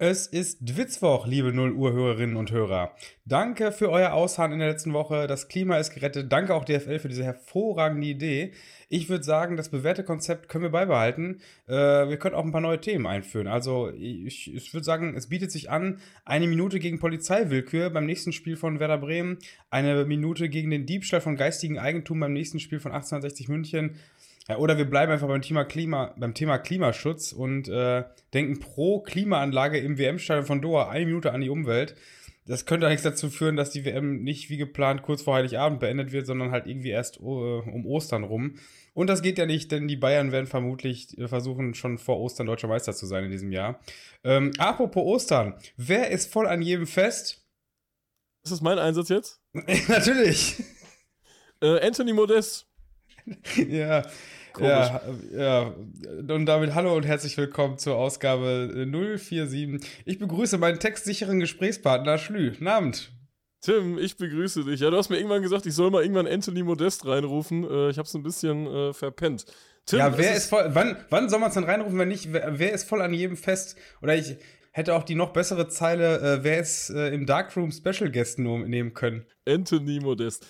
Es ist Dwitzwoch, liebe 0 Uhr Hörerinnen und Hörer. Danke für euer Ausharren in der letzten Woche. Das Klima ist gerettet. Danke auch DFL für diese hervorragende Idee. Ich würde sagen, das bewährte Konzept können wir beibehalten. Äh, wir können auch ein paar neue Themen einführen. Also ich, ich würde sagen, es bietet sich an, eine Minute gegen Polizeiwillkür beim nächsten Spiel von Werder Bremen, eine Minute gegen den Diebstahl von geistigen Eigentum beim nächsten Spiel von 1860 München ja, oder wir bleiben einfach beim Thema Klima, beim Thema Klimaschutz und äh, denken pro Klimaanlage im WM-Stadion von Doha eine Minute an die Umwelt. Das könnte eigentlich dazu führen, dass die WM nicht wie geplant kurz vor Heiligabend beendet wird, sondern halt irgendwie erst uh, um Ostern rum. Und das geht ja nicht, denn die Bayern werden vermutlich äh, versuchen, schon vor Ostern deutscher Meister zu sein in diesem Jahr. Ähm, apropos Ostern, wer ist voll an jedem Fest? Ist das mein Einsatz jetzt? Natürlich. Äh, Anthony Modest. ja, ja, ja. Und damit hallo und herzlich willkommen zur Ausgabe 047. Ich begrüße meinen textsicheren Gesprächspartner Schlü. Guten Abend. Tim, ich begrüße dich. Ja, du hast mir irgendwann gesagt, ich soll mal irgendwann Anthony Modest reinrufen. Äh, ich habe es ein bisschen äh, verpennt. Tim, ja, wer ist, ist, voll, wann, wann soll man es denn reinrufen, wenn nicht, wer, wer, ist voll an jedem Fest? Oder ich hätte auch die noch bessere Zeile, äh, wer ist äh, im Darkroom Special Guest nehmen können. Anthony Modest.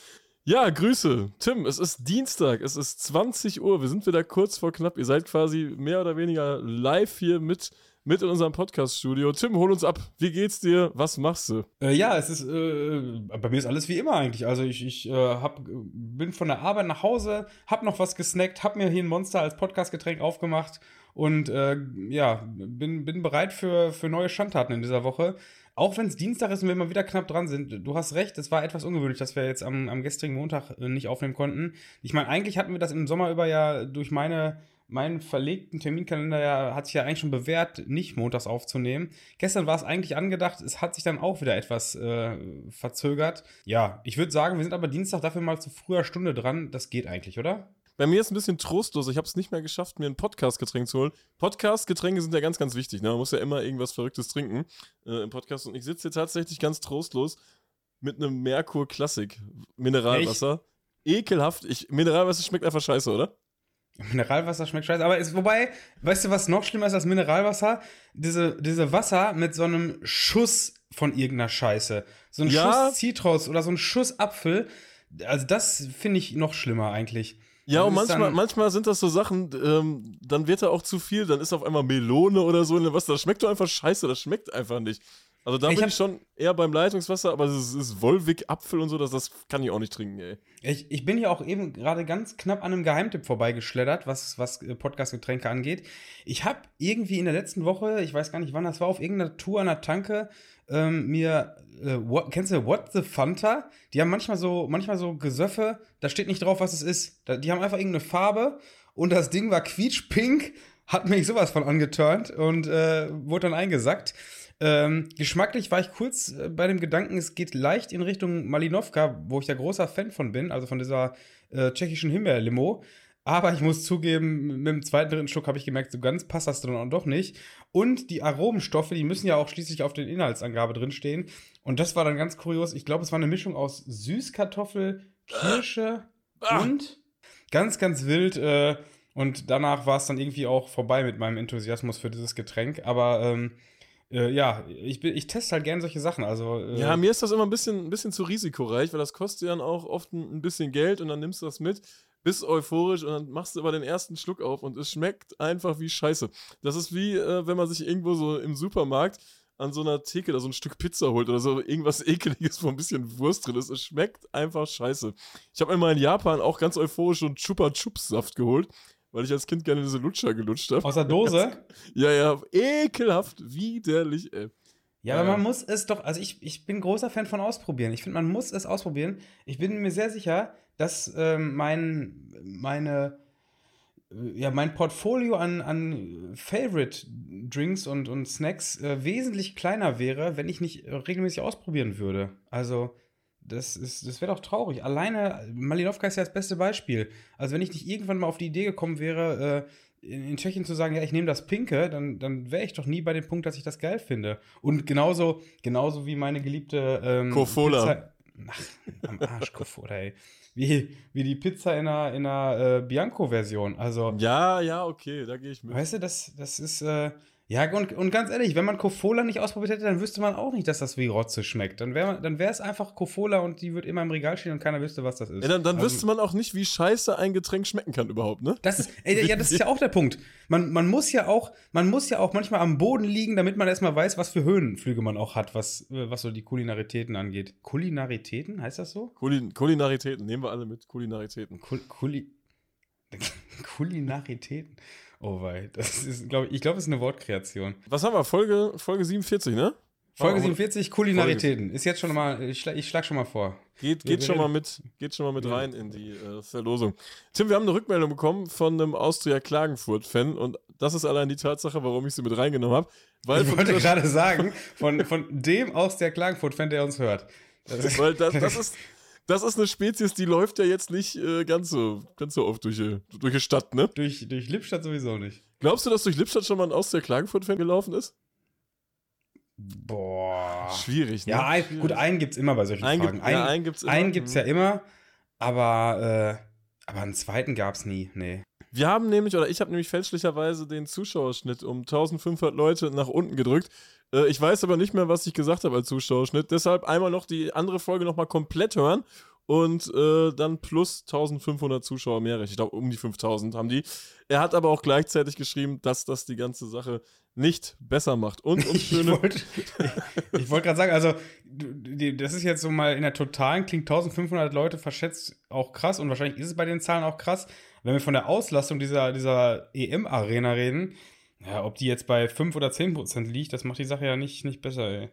Ja, Grüße. Tim, es ist Dienstag, es ist 20 Uhr, wir sind wieder kurz vor knapp. Ihr seid quasi mehr oder weniger live hier mit, mit in unserem Podcast-Studio. Tim, hol uns ab. Wie geht's dir? Was machst du? Äh, ja, es ist, äh, bei mir ist alles wie immer eigentlich. Also ich, ich äh, hab, bin von der Arbeit nach Hause, hab noch was gesnackt, hab mir hier ein Monster als Podcast-Getränk aufgemacht und äh, ja, bin, bin bereit für, für neue Schandtaten in dieser Woche. Auch wenn es Dienstag ist und wir mal wieder knapp dran sind, du hast recht, es war etwas ungewöhnlich, dass wir jetzt am, am gestrigen Montag äh, nicht aufnehmen konnten. Ich meine, eigentlich hatten wir das im Sommer über ja durch meine meinen verlegten Terminkalender ja, hat sich ja eigentlich schon bewährt, nicht montags aufzunehmen. Gestern war es eigentlich angedacht, es hat sich dann auch wieder etwas äh, verzögert. Ja, ich würde sagen, wir sind aber Dienstag dafür mal zu früher Stunde dran. Das geht eigentlich, oder? Bei mir ist ein bisschen trostlos. Ich habe es nicht mehr geschafft, mir ein Podcast-Getränk zu holen. Podcast-Getränke sind ja ganz, ganz wichtig. Ne? Man muss ja immer irgendwas Verrücktes trinken äh, im Podcast. Und ich sitze hier tatsächlich ganz trostlos mit einem Merkur Klassik Mineralwasser. Echt? Ekelhaft. Ich, Mineralwasser schmeckt einfach scheiße, oder? Mineralwasser schmeckt scheiße. Aber ist, wobei, weißt du, was noch schlimmer ist als Mineralwasser? Diese, diese Wasser mit so einem Schuss von irgendeiner Scheiße. So ein ja. Schuss Zitrus oder so ein Schuss Apfel. Also das finde ich noch schlimmer eigentlich. Ja, und manchmal, manchmal sind das so Sachen, ähm, dann wird da auch zu viel, dann ist auf einmal Melone oder so in was, das schmeckt doch einfach scheiße, das schmeckt einfach nicht. Also da ich bin ich schon eher beim Leitungswasser, aber es ist Wolwig Apfel und so, das, das kann ich auch nicht trinken, ey. Ich, ich bin hier auch eben gerade ganz knapp an einem Geheimtipp vorbeigeschleddert, was, was äh, Podcast-Getränke angeht. Ich habe irgendwie in der letzten Woche, ich weiß gar nicht wann das war, auf irgendeiner Tour an der Tanke ähm, mir, äh, what, kennst du What the Fanta? Die haben manchmal so, manchmal so Gesöffe, da steht nicht drauf, was es ist. Da, die haben einfach irgendeine Farbe und das Ding war quietschpink, hat mich sowas von angeturnt und äh, wurde dann eingesackt. Ähm, geschmacklich war ich kurz äh, bei dem Gedanken, es geht leicht in Richtung Malinowka, wo ich ja großer Fan von bin, also von dieser äh, tschechischen Himbeerlimo. Aber ich muss zugeben, mit dem zweiten, dritten Schluck habe ich gemerkt, so ganz passt das dann auch doch nicht. Und die Aromenstoffe, die müssen ja auch schließlich auf den Inhaltsangabe drinstehen. Und das war dann ganz kurios. Ich glaube, es war eine Mischung aus Süßkartoffel, Kirsche ah. und ganz, ganz wild. Äh, und danach war es dann irgendwie auch vorbei mit meinem Enthusiasmus für dieses Getränk. Aber ähm, äh, ja, ich, ich teste halt gerne solche Sachen. Also, äh ja, mir ist das immer ein bisschen, ein bisschen zu risikoreich, weil das kostet dann auch oft ein, bisschen Geld und dann nimmst du das mit bist euphorisch und dann machst du aber den ersten Schluck auf und es schmeckt einfach wie Scheiße. Das ist wie, äh, wenn man sich irgendwo so im Supermarkt an so einer Theke da so ein Stück Pizza holt oder so irgendwas ekeliges, wo ein bisschen Wurst drin ist. Es schmeckt einfach scheiße. Ich habe mir in Japan auch ganz euphorisch so einen Chupa Chups Saft geholt, weil ich als Kind gerne diese Lutscher gelutscht habe. Aus der Dose? ja, ja, ekelhaft, widerlich, ey. Ja, aber man muss es doch, also ich, ich bin großer Fan von ausprobieren. Ich finde, man muss es ausprobieren. Ich bin mir sehr sicher, dass ähm, mein, meine, äh, ja, mein Portfolio an, an Favorite Drinks und, und Snacks äh, wesentlich kleiner wäre, wenn ich nicht regelmäßig ausprobieren würde. Also, das, ist, das wäre doch traurig. Alleine, Malinowka ist ja das beste Beispiel. Also, wenn ich nicht irgendwann mal auf die Idee gekommen wäre, äh, in, in Tschechien zu sagen, ja, ich nehme das Pinke, dann, dann wäre ich doch nie bei dem Punkt, dass ich das geil finde. Und genauso, genauso wie meine geliebte ähm, Kofola. Pizza Ach, am Arsch, Kofola, ey. Wie, wie die Pizza in einer, in einer äh, Bianco-Version. Also. Ja, ja, okay, da gehe ich mit. Weißt du, das, das ist, äh, Ja, und, und ganz ehrlich, wenn man Kofola nicht ausprobiert hätte, dann wüsste man auch nicht, dass das wie Rotze schmeckt. Dann wäre dann es einfach Kofola und die wird immer im Regal stehen und keiner wüsste, was das ist. Ja, dann dann Also- wüsste man auch nicht, wie scheiße ein Getränk schmecken kann überhaupt, ne? Das ist, ey, ja, das ist ja auch der Punkt. Man, man muss ja auch, man muss ja auch manchmal am Boden liegen, damit man erstmal weiß, was für Höhenflüge man auch hat, was, äh, was so die Kulinaritäten angeht. Kulinaritäten, heißt das so? Kulin Kulinaritäten, nehmen wir alle mit, Kulinaritäten. Kul Kuli Kulinaritäten. Oh wei, das ist, glaube ich, ich glaube, es ist eine Wortkreation. Was haben wir? Folge, Folge 47, ne? Folge Oh, 47, Kulinaritäten. Ist jetzt schon mal, ich schlag, ich schlag schon mal vor. Geht, geht, schon mal mit, geht schon mal mit rein in die äh, Verlosung. Tim, wir haben eine Rückmeldung bekommen von einem Austria-Klagenfurt-Fan und das ist allein die Tatsache, warum ich sie mit reingenommen habe. Weil, Ich wollte gerade sagen, von, von dem aus der Klagenfurt-Fan, der uns hört. Das weil das, das, ist, das ist eine Spezies, die läuft ja jetzt nicht äh, ganz, so, ganz so oft durch die, durch die Stadt, ne? durch, durch Lippstadt sowieso nicht. Glaubst du, dass durch Lippstadt schon mal ein Austria-Klagenfurt-Fan gelaufen ist? Boah. Schwierig, ne? Ja, ein, Schwierig. gut, einen gibt es immer bei solchen Einen Fragen. gibt- ja, einen gibt's immer. Einen gibt's Mhm. ja immer, aber, äh, aber einen zweiten gab es nie. Nee. Wir haben nämlich, oder ich habe nämlich fälschlicherweise den Zuschauerschnitt um 1500 Leute nach unten gedrückt. Äh, ich weiß aber nicht mehr, was ich gesagt habe als Zuschauerschnitt. Deshalb einmal noch die andere Folge nochmal komplett hören und äh, dann plus 1500 Zuschauer mehr. Ich glaube, um die 5000 haben die. Er hat aber auch gleichzeitig geschrieben, dass das die ganze Sache nicht besser macht. Und, und Ich schöne. wollte ich, ich wollt gerade sagen, also, das ist jetzt so mal in der Totalen, klingt 1500 Leute verschätzt auch krass und wahrscheinlich ist es bei den Zahlen auch krass. Wenn wir von der Auslastung dieser, dieser EM-Arena reden, ja, ob die jetzt bei 5 oder 10 Prozent liegt, das macht die Sache ja nicht, nicht besser, ey.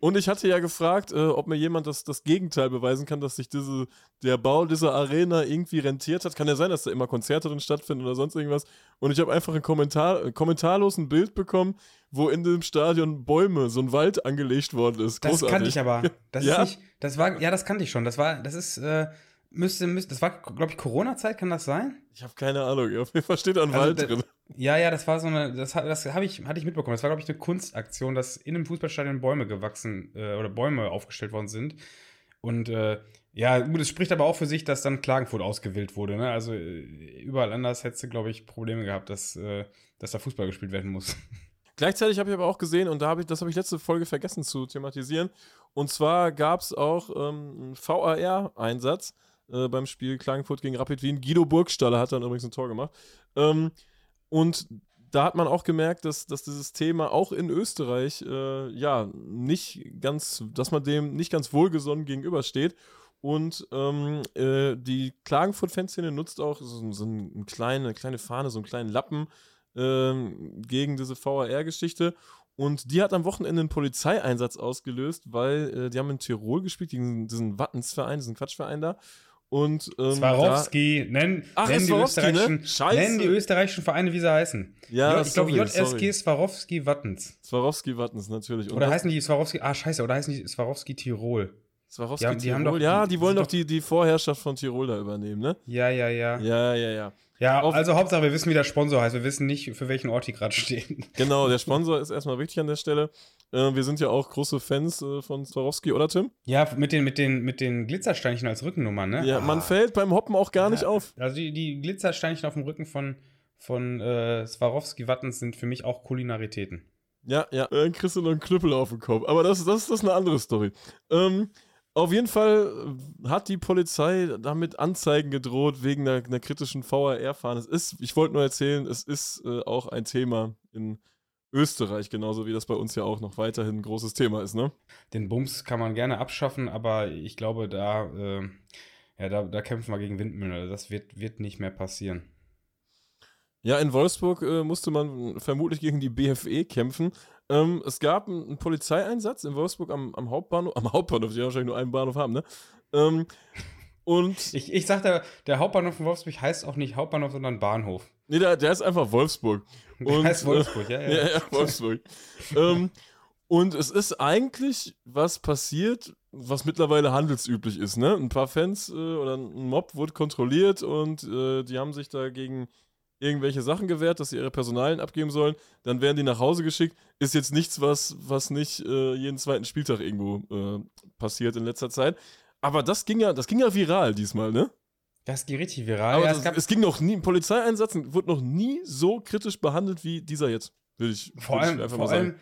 Und ich hatte ja gefragt, äh, ob mir jemand das, das Gegenteil beweisen kann, dass sich diese, der Bau dieser Arena irgendwie rentiert hat. Kann ja sein, dass da immer Konzerte drin stattfinden oder sonst irgendwas. Und ich habe einfach ein Kommentar, äh, kommentarlos ein Bild bekommen, wo in dem Stadion Bäume, so ein Wald angelegt worden ist. Das Großartig. kannte ich aber. Das Ja? ist nicht, das war, ja, das kannte ich schon. Das war, das ist, äh, müsste, müsste, das war, glaube ich, Corona-Zeit, kann das sein? Ich habe keine Ahnung. Auf jeden Fall steht da ein Also Wald da- drin. Ja, ja, das war so eine, das, das habe ich, hatte ich mitbekommen. Das war, glaube ich, eine Kunstaktion, dass in einem Fußballstadion Bäume gewachsen äh, oder Bäume aufgestellt worden sind. Und äh, ja, gut, es spricht aber auch für sich, dass dann Klagenfurt ausgewählt wurde. Ne? Also äh, überall anders hättest du, glaube ich, Probleme gehabt, dass, äh, dass da Fußball gespielt werden muss. Gleichzeitig habe ich aber auch gesehen, und da habe ich, das habe ich letzte Folge vergessen zu thematisieren. Und zwar gab es auch ähm, einen VAR-Einsatz äh, beim Spiel Klagenfurt gegen Rapid Wien. Guido Burgstaller hat dann übrigens ein Tor gemacht. Ähm, und da hat man auch gemerkt, dass, dass dieses Thema auch in Österreich äh, ja nicht ganz, dass man dem nicht ganz wohlgesonnen gegenübersteht. Und ähm, äh, die Klagenfurt-Fanszene nutzt auch so, so eine kleine, kleine Fahne, so einen kleinen Lappen ähm, gegen diese VAR-Geschichte. Und die hat am Wochenende einen Polizeieinsatz ausgelöst, weil äh, die haben in Tirol gespielt, gegen diesen Wattensverein, diesen Quatschverein da. Und ähm, Swarovski, nenn, Ach, nenn, die ne? österreichischen, Scheiße. nenn die österreichischen Vereine, wie sie heißen. da, ja, ich glaube, JSG sorry. Swarovski Wattens. Swarovski Wattens natürlich. Und Oder heißen die Swarovski, ah, scheiße, oder heißen die Swarovski Tirol? Swarovski haben Tirol? doch- ja, die wollen doch- die, die Vorherrschaft von Tirol da übernehmen, ne? Ja, ja, ja. Ja, ja, ja. Ja, Auf- also Hauptsache, wir wissen, wie der Sponsor heißt. Wir wissen nicht, für welchen Ort die gerade stehen. Genau, der Sponsor ist erstmal wichtig an der Stelle. Äh, wir sind ja auch große Fans äh, von Swarovski, oder Tim? Ja, mit den, mit den, mit den Glitzersteinchen als Rückennummern, ne? Ja, Ah. man fällt beim Hoppen auch gar nicht Ja. auf. Also die, die Glitzersteinchen auf dem Rücken von, von äh, Swarovski-Wattens sind für mich auch Kulinaritäten. Ja, ja. Dann kriegst du noch einen Knüppel auf den Kopf. Aber das, das, das ist eine andere Story. Ähm, auf jeden Fall äh, hat die Polizei damit Anzeigen gedroht wegen einer, einer kritischen ist, ich wollte nur erzählen, es ist äh, auch ein Thema in Österreich, genauso wie das bei uns ja auch noch weiterhin ein großes Thema ist, ne? Den Bums kann man gerne abschaffen, aber ich glaube, da, äh, ja, da, da kämpfen wir gegen Windmühlen. Das wird, wird nicht mehr passieren. Ja, in Wolfsburg äh, musste man vermutlich gegen die BFE kämpfen. Ähm, es gab einen, einen Polizeieinsatz in Wolfsburg am, am Hauptbahnhof, am Hauptbahnhof, die ja wahrscheinlich nur einen Bahnhof haben, ne? Ähm, und, Ich, ich sagte, der Hauptbahnhof von Wolfsburg heißt auch nicht Hauptbahnhof, sondern Bahnhof. nee, der, der ist einfach Wolfsburg. Der Und, heißt Wolfsburg, ja, Ja, ja. ja, Wolfsburg. ähm, und es ist eigentlich was passiert, was mittlerweile handelsüblich ist, ne? Ein paar Fans äh, oder ein Mob wurde kontrolliert und äh, die haben sich da gegen irgendwelche Sachen gewehrt, dass sie ihre Personalien abgeben sollen. Dann werden die nach Hause geschickt. Ist jetzt nichts, was, was nicht äh, jeden zweiten Spieltag irgendwo äh, passiert in letzter Zeit. Aber das ging ja, das ging ja viral diesmal, ne? Das geht richtig viral. Aber ja, das, es es ging noch nie, ein Polizeieinsatz wurde noch nie so kritisch behandelt wie dieser jetzt. Will ich, vor will allem, ich einfach vor mal sagen. allem,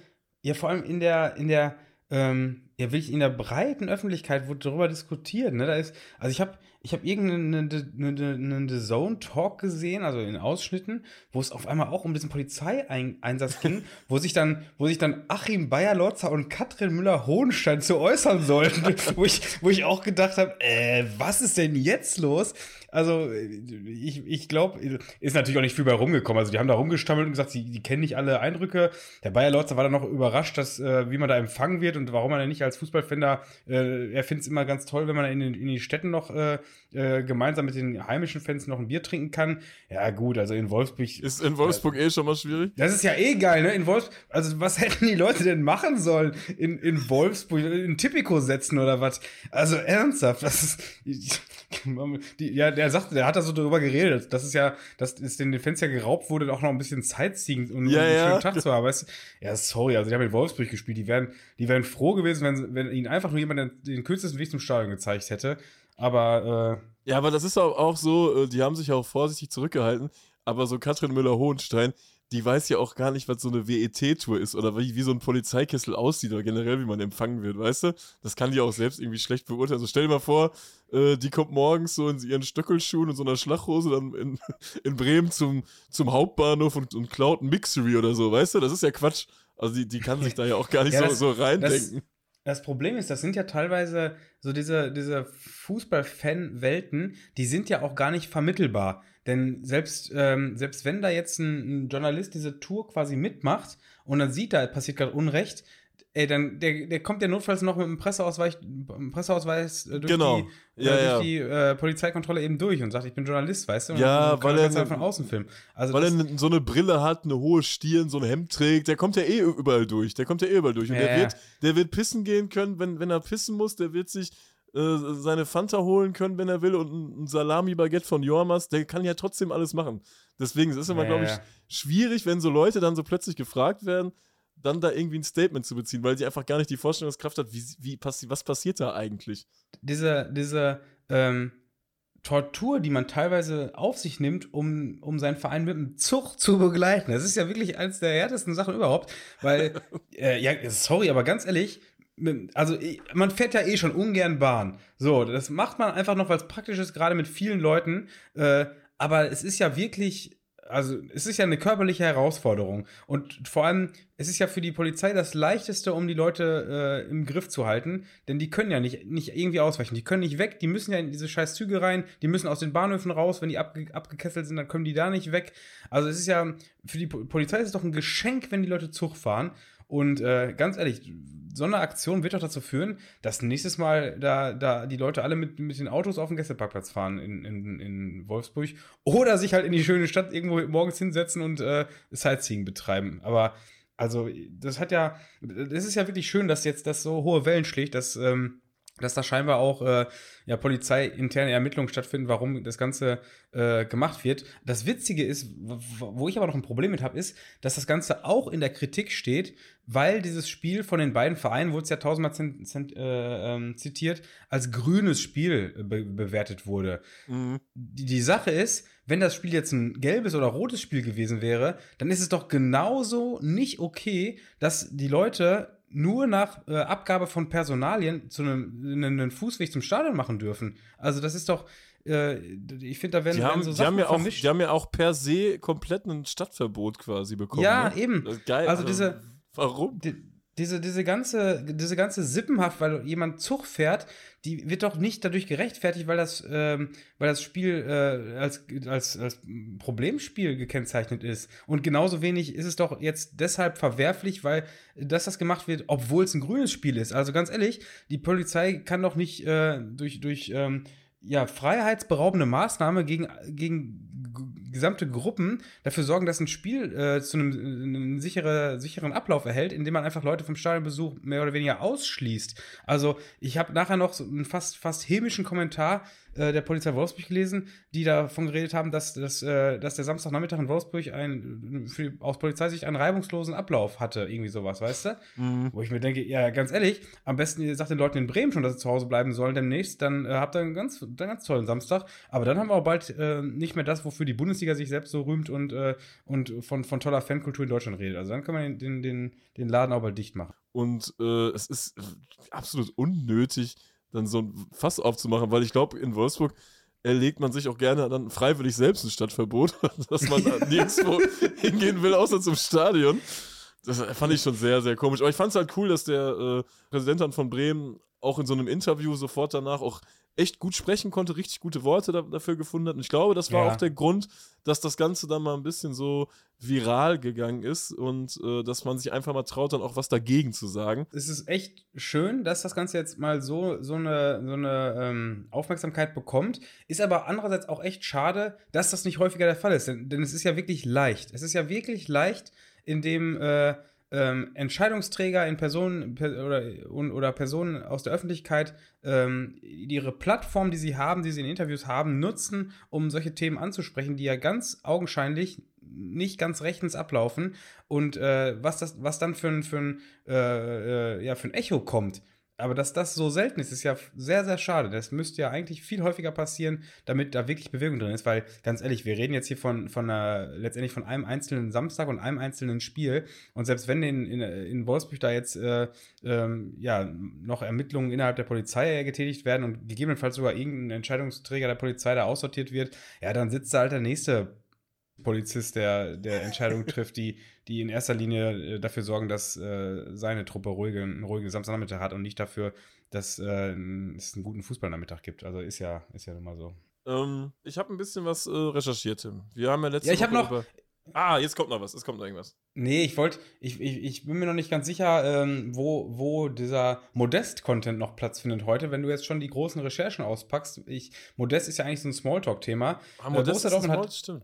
ja, vor allem in der, in der, ähm, ja, will ich in der breiten Öffentlichkeit wurde darüber diskutiert, ne? Da ist, also ich habe ich habe irgendeinen eine, eine, eine Zone-Talk gesehen, also in Ausschnitten, wo es auf einmal auch um diesen Polizeieinsatz ging, wo sich dann, wo sich dann Achim Bayer-Lotzer und Katrin Müller-Hohenstein zu äußern sollten, wo ich, wo ich auch gedacht habe, äh, was ist denn jetzt los? Also, ich, ich glaube, ist natürlich auch nicht viel bei rumgekommen. Also, die haben da rumgestammelt und gesagt, die, die kennen nicht alle Eindrücke. Der Bayer Lotzer war dann noch überrascht, dass, äh, wie man da empfangen wird und warum man da nicht als Fußballfan da, äh, er findet es immer ganz toll, wenn man in, in die Städten noch äh, äh, gemeinsam mit den heimischen Fans noch ein Bier trinken kann. Ja, gut, also in Wolfsburg. Ist in Wolfsburg eh schon mal schwierig? Das ist ja eh geil, ne? In Wolfsburg, also was hätten die Leute denn machen sollen in, in Wolfsburg? In Tipico setzen oder was? Also ernsthaft, das ist. Die, ja, der sagte, der hat da so drüber geredet. Das ist ja, dass es den Fans ja geraubt wurde, auch noch ein bisschen Sightseeing und Ja, einen ja. schönen Tag zu haben. Weißt du? Ja, sorry, also die haben in Wolfsburg gespielt. Die wären, die wären froh gewesen, wenn, wenn ihnen einfach nur jemand den, den kürzesten Weg zum Stadion gezeigt hätte. Aber äh, Ja, aber das ist auch, auch so, äh, die haben sich auch vorsichtig zurückgehalten, aber so Katrin Müller-Hohenstein, die weiß ja auch gar nicht, was so eine WET-Tour ist oder wie, wie so ein Polizeikessel aussieht oder generell, wie man empfangen wird, weißt du? Das kann die auch selbst irgendwie schlecht beurteilen. Also stell dir mal vor, äh, die kommt morgens so in ihren Stöckelschuhen und so einer Schlachhose dann in, in Bremen zum, zum Hauptbahnhof und, und klaut ein Mixery oder so, weißt du? Das ist ja Quatsch. Also die, die kann sich da ja auch gar nicht Ja, so, das- so reindenken. Das Problem ist, das sind ja teilweise so diese, diese Fußball-Fan-Welten, die sind ja auch gar nicht vermittelbar. Denn selbst, ähm, selbst wenn da jetzt ein, ein Journalist diese Tour quasi mitmacht und dann sieht, da passiert gerade Unrecht, ey, dann der, der kommt ja notfalls noch mit einem Presseausweis, Presseausweis äh, durch Genau. die, Ja, äh, ja. durch die äh, Polizeikontrolle eben durch und sagt, ich bin Journalist, weißt du? Und Ja, weil er ne- von außen filmen. Also Weil er so eine Brille hat, eine hohe Stirn, so ein Hemd trägt, der kommt ja eh überall durch. Der kommt ja eh überall durch. Und Ja, der, wird, der wird pissen gehen können, wenn, wenn er pissen muss. Der wird sich äh, seine Fanta holen können, wenn er will. Und ein, Salami-Baguette von Jormas. Der kann ja trotzdem alles machen. Deswegen ist es immer, Ja, glaube ich, schwierig, wenn so Leute dann so plötzlich gefragt werden, dann da irgendwie ein Statement zu beziehen, weil sie einfach gar nicht die Vorstellungskraft hat, wie, wie passi was passiert da eigentlich. diese, diese ähm, Tortur, die man teilweise auf sich nimmt, um, um seinen Verein mit dem Zug zu begleiten. Das ist ja wirklich eines der härtesten Sachen überhaupt, weil, äh, ja, sorry, aber ganz ehrlich, also man fährt ja eh schon ungern Bahn. So, das macht man einfach noch, weil es praktisch ist, gerade mit vielen Leuten. Äh, aber es ist ja wirklich, also es ist ja eine körperliche Herausforderung. Und vor allem, es ist ja für die Polizei das Leichteste, um die Leute äh, im Griff zu halten, denn die können ja nicht, nicht irgendwie ausweichen. Die können nicht weg, die müssen ja in diese scheiß Züge rein, die müssen aus den Bahnhöfen raus, wenn die abge abgekesselt sind, dann kommen die da nicht weg. Also es ist ja, für die Po- Polizei ist es doch ein Geschenk, wenn die Leute Zug fahren. Und äh, ganz ehrlich, so eine Aktion wird doch dazu führen, dass nächstes Mal da, da die Leute alle mit, mit den Autos auf den Gästeparkplatz fahren in, in, in Wolfsburg oder sich halt in die schöne Stadt irgendwo morgens hinsetzen und äh, Sightseeing betreiben. Aber also, das hat ja, das ist ja wirklich schön, dass jetzt das so hohe Wellen schlägt, dass, ähm, dass da scheinbar auch äh, ja, polizeiinterne Ermittlungen stattfinden, warum das Ganze äh, gemacht wird. Das Witzige ist, wo ich aber noch ein Problem mit habe, ist, dass das Ganze auch in der Kritik steht, weil dieses Spiel von den beiden Vereinen, wurde es ja tausendmal äh, ähm, zitiert, als grünes Spiel äh, be bewertet wurde Mhm. die, die Sache ist, wenn das Spiel jetzt ein gelbes oder rotes Spiel gewesen wäre, dann ist es doch genauso nicht okay, dass die Leute nur nach äh, Abgabe von Personalien zu einem, einen, Fußweg zum Stadion machen dürfen. Also das ist doch, äh, ich finde, da werden, Die werden haben, so die, Sachen haben ja auch, die haben ja auch per se komplett ein Stadtverbot quasi bekommen. Ja, ne? eben. Das ist geil. Also diese- Warum? die, diese, diese ganze, diese ganze Sippenhaft, weil jemand Zug fährt, die wird doch nicht dadurch gerechtfertigt, weil das, ähm, weil das Spiel äh, als, als, als Problemspiel gekennzeichnet ist. Und genauso wenig ist es doch jetzt deshalb verwerflich, weil dass das gemacht wird, obwohl es ein grünes Spiel ist. Also ganz ehrlich, die Polizei kann doch nicht äh, durch, durch ähm, ja, freiheitsberaubende Maßnahme gegen, gegen gesamte Gruppen dafür sorgen, dass ein Spiel äh, zu einem, einem sichere, sicheren Ablauf erhält, indem man einfach Leute vom Stadionbesuch mehr oder weniger ausschließt. Also ich habe nachher noch so einen fast, fast hämischen Kommentar äh, der Polizei Wolfsburg gelesen, die davon geredet haben, dass, dass, äh, dass der Samstagnachmittag in Wolfsburg ein, für, aus Polizeisicht einen reibungslosen Ablauf hatte, irgendwie sowas, weißt du? Mhm. Wo ich mir denke, ja, ganz ehrlich, am besten ihr sagt den Leuten in Bremen schon, dass sie zu Hause bleiben sollen demnächst, dann äh, habt ihr einen ganz, einen ganz tollen Samstag. Aber dann haben wir auch bald äh, nicht mehr das, wofür die Bundesliga sich selbst so rühmt und, äh, und von, von toller Fankultur in Deutschland redet. Also dann können wir den, den, den Laden auch bald dicht machen. Und es ist absolut unnötig, dann so ein Fass aufzumachen, weil ich glaube, in Wolfsburg erlegt man sich auch gerne dann freiwillig selbst ein Stadtverbot, dass man nirgendwo hingehen will, außer zum Stadion. Das fand ich schon sehr, sehr komisch. Aber ich fand es halt cool, dass der äh, Präsident dann von Bremen auch in so einem Interview sofort danach auch echt gut sprechen konnte, richtig gute Worte da, dafür gefunden hat. Und ich glaube, das war ja. auch der Grund, dass das Ganze dann mal ein bisschen so viral gegangen ist und äh, dass man sich einfach mal traut, dann auch was dagegen zu sagen. Es ist echt schön, dass das Ganze jetzt mal so, so eine, so eine ähm, Aufmerksamkeit bekommt. Ist aber andererseits auch echt schade, dass das nicht häufiger der Fall ist. Denn, denn es ist ja wirklich leicht. Es ist ja wirklich leicht, indem äh, ähm, Entscheidungsträger in Personen per, oder, oder Personen aus der Öffentlichkeit ähm, ihre Plattform, die sie haben, die sie in Interviews haben, nutzen, um solche Themen anzusprechen, die ja ganz augenscheinlich nicht ganz rechtens ablaufen. Und äh, was, das, was dann für ein, für ein, äh, äh, ja, für ein Echo kommt aber dass das so selten ist, ist ja sehr, sehr schade. Das müsste ja eigentlich viel häufiger passieren, damit da wirklich Bewegung drin ist. Weil, ganz ehrlich, wir reden jetzt hier von, von einer, letztendlich von einem einzelnen Samstag und einem einzelnen Spiel. Und selbst wenn in, in, in Wolfsburg da jetzt äh, ähm, ja, noch Ermittlungen innerhalb der Polizei getätigt werden und gegebenenfalls sogar irgendein Entscheidungsträger der Polizei da aussortiert wird, ja, dann sitzt da halt der nächste Polizist, der, der Entscheidungen trifft, die, die in erster Linie äh, dafür sorgen, dass äh, seine Truppe ruhige, einen ruhigen Samstagnachmittag hat und nicht dafür, dass äh, es einen guten Fußballnachmittag gibt. Also ist ja, ist ja immer so. Ähm, ich habe ein bisschen was äh, recherchiert, Tim. Wir haben ja letzte ja, ich Woche noch, über Ah, jetzt kommt noch was. Es kommt noch irgendwas. Nee, ich wollte, ich, ich, ich bin mir noch nicht ganz sicher, ähm, wo, wo dieser Modest-Content noch Platz findet heute, wenn du jetzt schon die großen Recherchen auspackst. Ich, Modest ist ja eigentlich so ein Smalltalk-Thema. Ah, Modest äh, ist Small, hat, stimmt.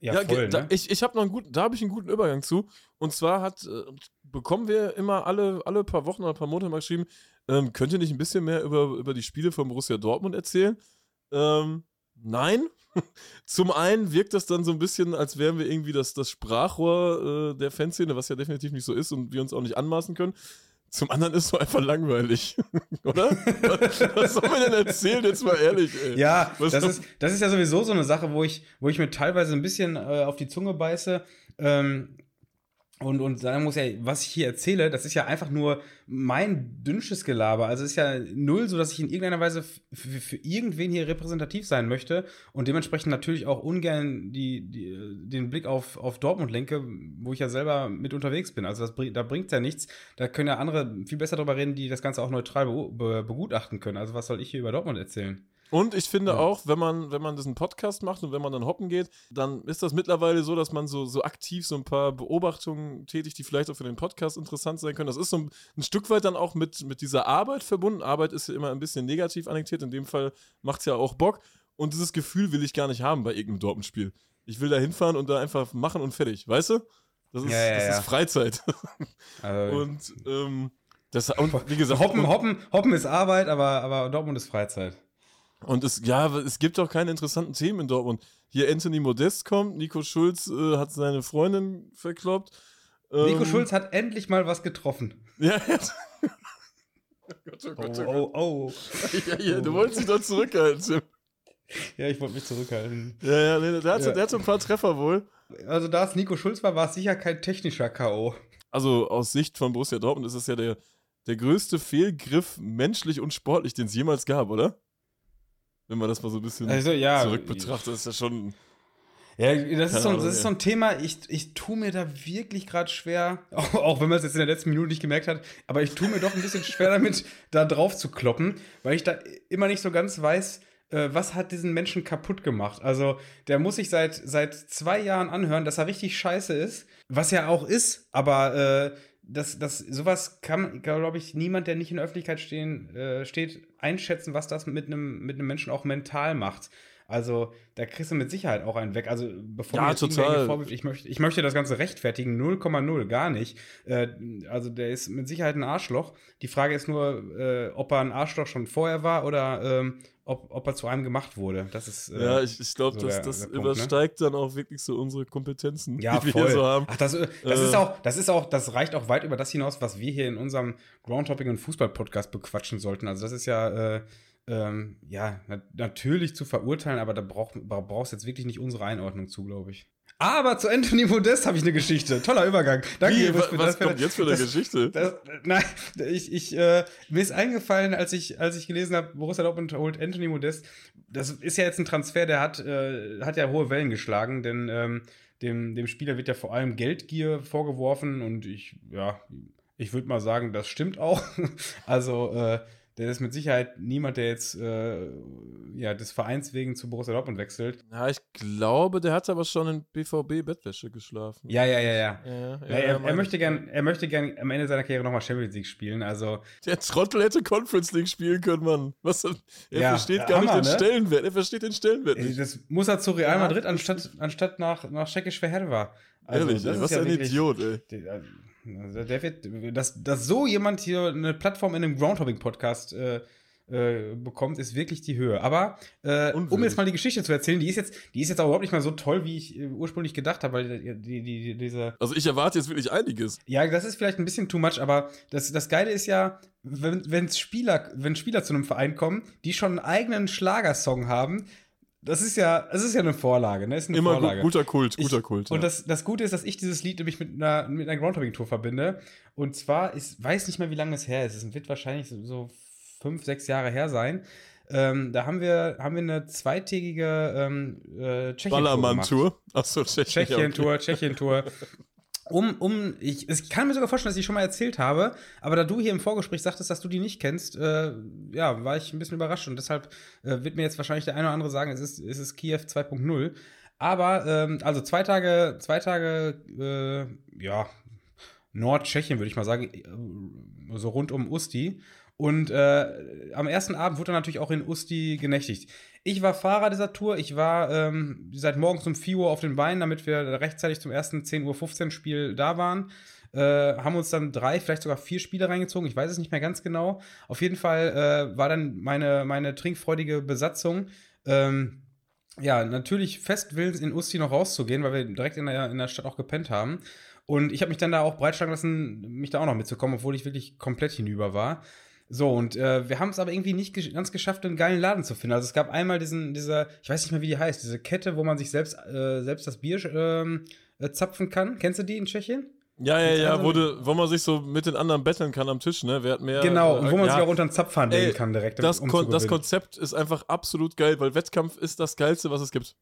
Ja, ja voll, da, ne? ich, ich habe noch einen guten, da habe ich einen guten Übergang zu. Und zwar hat, äh, bekommen wir immer alle, alle paar Wochen oder paar Monate mal geschrieben, ähm, könnt ihr nicht ein bisschen mehr über, über die Spiele von Borussia Dortmund erzählen? Ähm, nein. Zum einen wirkt das dann so ein bisschen, als wären wir irgendwie das, das Sprachrohr äh, der Fanszene, was ja definitiv nicht so ist und wir uns auch nicht anmaßen können. Zum anderen ist es so einfach langweilig, oder? was, was soll man denn erzählen, jetzt mal ehrlich, ey? Ja, das ist, das ist ja sowieso so eine Sache, wo ich, wo ich mir teilweise ein bisschen äh, auf die Zunge beiße. Ähm, und, und sagen muss ja, was ich hier erzähle, das ist ja einfach nur mein dünnsches Gelaber. Also es ist ja null so, dass ich in irgendeiner Weise für irgendwen hier repräsentativ sein möchte und dementsprechend natürlich auch ungern die, die, den Blick auf, auf Dortmund lenke, wo ich ja selber mit unterwegs bin. Also das, da bringt ja nichts. Da können ja andere viel besser drüber reden, die das Ganze auch neutral begutachten können. Also was soll ich hier über Dortmund erzählen? Und ich finde ja. auch, wenn man, wenn man diesen Podcast macht und wenn man dann hoppen geht, dann ist das mittlerweile so, dass man so, so aktiv so ein paar Beobachtungen tätigt, die vielleicht auch für den Podcast interessant sein können. Das ist so ein, ein Stück weit dann auch mit, mit dieser Arbeit verbunden. Arbeit ist ja immer ein bisschen negativ annektiert. In dem Fall macht es ja auch Bock. Und dieses Gefühl will ich gar nicht haben bei irgendeinem Dortmund-Spiel. Ich will da hinfahren und da einfach machen und fertig. Weißt du? Das ist, ja, ja, das ist Freizeit. Also, und, ähm, das, und wie gesagt. Hoppen, Hoppen, Hoppen ist Arbeit, aber, aber Dortmund ist Freizeit. Und es, ja, es gibt auch keine interessanten Themen in Dortmund. Hier Anthony Modest kommt, Nico Schulz äh, hat seine Freundin verkloppt. Ähm, Nico Schulz hat endlich mal was getroffen. Ja, jetzt. oh Gott, oh Gott, oh, oh, oh. ja, ja, du wolltest dich doch zurückhalten, Tim. Ja, ich wollte mich zurückhalten. Ja, ja, nee, der, hat, ja. der hat so ein paar Treffer wohl. Also, da es Nico Schulz war, war es sicher kein technischer K.O. Also, aus Sicht von Borussia Dortmund ist es ja der, der größte Fehlgriff menschlich und sportlich, den es jemals gab, oder? Wenn man das mal so ein bisschen also, ja, zurück betrachtet, ist ja schon. Ja, das ist, so, das ist so ein Thema, ich, ich tue mir da wirklich gerade schwer, auch, auch wenn man es jetzt in der letzten Minute nicht gemerkt hat, aber ich tue mir doch ein bisschen schwer damit, da drauf zu kloppen, weil ich da immer nicht so ganz weiß, äh, was hat diesen Menschen kaputt gemacht. Also, der muss sich seit, seit zwei Jahren anhören, dass er richtig scheiße ist, was er auch ist, aber äh, das, das, sowas kann, glaube ich, niemand, der nicht in der Öffentlichkeit stehen, äh, steht, einschätzen, was das mit einem mit einem Menschen auch mental macht. Also, da kriegst du mit Sicherheit auch einen weg. Also, bevor Ja, total. Vorwürfe- ich möchte, ich möchte das Ganze rechtfertigen, 0,0, gar nicht. Äh, also, der ist mit Sicherheit ein Arschloch. Die Frage ist nur, äh, ob er ein Arschloch schon vorher war oder ähm, ob, ob er zu einem gemacht wurde. Das ist. Äh, Ja, ich, ich glaube, so das, das Punkt, ne? übersteigt dann auch wirklich so unsere Kompetenzen, Ja, die wir voll. hier so haben. Ach, das, das Äh. ist auch, das ist auch, das reicht auch weit über das hinaus, was wir hier in unserem Groundtopping und Fußball-Podcast bequatschen sollten. Also das ist ja, äh, ähm, ja, na natürlich zu verurteilen, aber da brauch, bra- brauchst jetzt wirklich nicht unsere Einordnung zu, glaube ich. Aber zu Anthony Modest habe ich eine Geschichte. Toller Übergang. Danke Wie, was das- für- kommt jetzt für eine das- Geschichte? Das, nein, ich, ich, äh, mir ist eingefallen, als ich, als ich gelesen habe, Borussia Dortmund holt Anthony Modest. Das ist ja jetzt ein Transfer, der hat, äh, hat ja hohe Wellen geschlagen, denn ähm, dem, dem Spieler wird ja vor allem Geldgier vorgeworfen und ich, ja, ich würde mal sagen, das stimmt auch. also, äh, der ist mit Sicherheit niemand, der jetzt äh, ja, des Vereins wegen zu Borussia Dortmund wechselt. Ja, ich glaube, der hat aber schon in BVB-Bettwäsche geschlafen. Ja, ja, ja, ja. ja, ja, er, er, meine möchte gern, er möchte gern am Ende seiner Karriere nochmal Champions League spielen. Also, Der Trottel hätte Conference League spielen können, Mann. Was, er Ja, versteht gar Hammer, nicht den ne? Stellenwert. Er versteht den Stellenwert nicht. Das muss er zu Real Madrid anstatt, anstatt nach, nach Tschechisch Verherwa. Ehrlich, ey, was ein Idiot, ey. Der, also der wird, dass, dass so jemand hier eine Plattform in einem Groundhopping-Podcast äh, äh, bekommt, ist wirklich die Höhe. Aber äh, um jetzt mal die Geschichte zu erzählen, die ist jetzt, die ist jetzt auch überhaupt nicht mal so toll, wie ich äh, ursprünglich gedacht habe, weil die, die, die, diese Also ich erwarte jetzt wirklich einiges. ja, das ist vielleicht ein bisschen too much, aber das, das Geile ist ja, wenn, wenn Spieler, wenn Spieler zu einem Verein kommen, die schon einen eigenen Schlagersong haben, das ist ja, das ist ja eine Vorlage, ne? Ist eine Immer Vorlage. guter Kult, guter Ich- Kult. Und ja. das, das Gute ist, dass ich dieses Lied nämlich mit einer, mit einer Groundhopping-Tour verbinde. Und zwar, ich weiß nicht mehr, wie lange es her ist. Es wird wahrscheinlich so, fünf, sechs Jahre her sein. Ähm, da haben wir, haben wir eine zweitägige ähm, äh, Tschechien-Tour. Ballermann-Tour. Achso, Tschechien. Tschechien-Tour, Tschechien-Tour. Um, um, ich, ich kann mir sogar vorstellen, dass ich schon mal erzählt habe, aber da du hier im Vorgespräch sagtest, dass du die nicht kennst, äh, ja, war ich ein bisschen überrascht und deshalb äh, wird mir jetzt wahrscheinlich der eine oder andere sagen, es ist, es ist Kiew 2.0. Aber, ähm, also zwei Tage, zwei Tage, äh, ja, Nordtschechien, würde ich mal sagen, äh, so rund um Usti. Und äh, am ersten Abend wurde er natürlich auch in Usti genächtigt. Ich war Fahrer dieser Tour. Ich war ähm, seit morgens um 4 Uhr auf den Beinen, damit wir rechtzeitig zum ersten 10.15 Uhr Spiel da waren. Äh, haben uns dann drei, vielleicht sogar vier Spiele reingezogen. Ich weiß es nicht mehr ganz genau. Auf jeden Fall äh, war dann meine, meine trinkfreudige Besatzung. Ähm, ja, natürlich fest willens, in Usti noch rauszugehen, weil wir direkt in der, in der Stadt auch gepennt haben. Und ich habe mich dann da auch breitschlagen lassen, mich da auch noch mitzukommen, obwohl ich wirklich komplett hinüber war. So, und äh, wir haben es aber irgendwie nicht gesch ganz geschafft, einen geilen Laden zu finden. Also es gab einmal diesen, diese, ich weiß nicht mehr, wie die heißt, diese Kette, wo man sich selbst, äh, selbst das Bier ähm, äh, zapfen kann. Kennst du die in Tschechien? Ja, ja, ja, wo, du, wo man sich so mit den anderen betteln kann am Tisch, ne? Wer hat mehr. genau, und wo man ja, sich auch unter den Zapfhahn legen kann direkt. das, um Kon das. Konzept ist einfach absolut geil, weil Wettkampf ist das Geilste, was es gibt.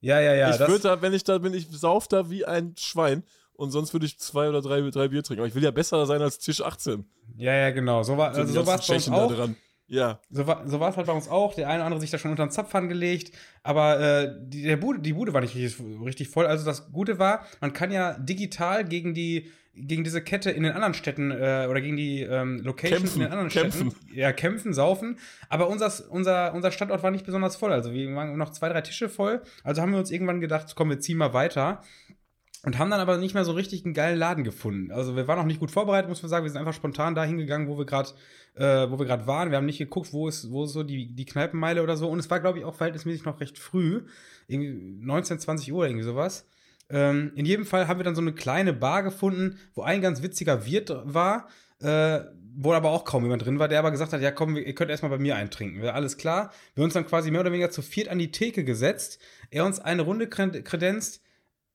Ja, ja, ja. ich würde da, wenn ich da bin, ich sauf da wie ein Schwein und sonst würde ich zwei oder drei, drei Bier trinken. Aber ich will ja besser sein als Tisch 18. ja, ja, genau. So war So also so es bei uns auch. Ja. So war so war's halt bei uns auch. Der eine oder andere sich da schon unter den Zapfhahn gelegt. Aber äh, die, der Bude, die Bude war nicht richtig, richtig voll. Also das Gute war, man kann ja digital gegen die gegen diese Kette in den anderen Städten äh, oder gegen die ähm, Locations Kämpfen, in den anderen kämpfen. Städten. Ja, kämpfen, saufen. Aber unser, unser, unser Standort war nicht besonders voll. Also wir waren noch zwei, drei Tische voll. Also haben wir uns irgendwann gedacht, komm, wir ziehen mal weiter. Und haben dann aber nicht mehr so richtig einen geilen Laden gefunden. Also wir waren noch nicht gut vorbereitet, muss man sagen. Wir sind einfach spontan da hingegangen, wo wir gerade äh, wo wir gerade waren. Wir haben nicht geguckt, wo ist, wo ist so die, die Kneipenmeile oder so. Und es war, glaube ich, auch verhältnismäßig noch recht früh. Irgendwie 19, 20 Uhr, irgendwie sowas. Ähm, in jedem Fall haben wir dann so eine kleine Bar gefunden, wo ein ganz witziger Wirt war, äh, wo aber auch kaum jemand drin war, der aber gesagt hat, ja komm, ihr könnt erstmal bei mir eintrinken. Wir, alles klar. Wir uns dann quasi mehr oder weniger zu viert an die Theke gesetzt. Er uns eine Runde kre- kredenzt,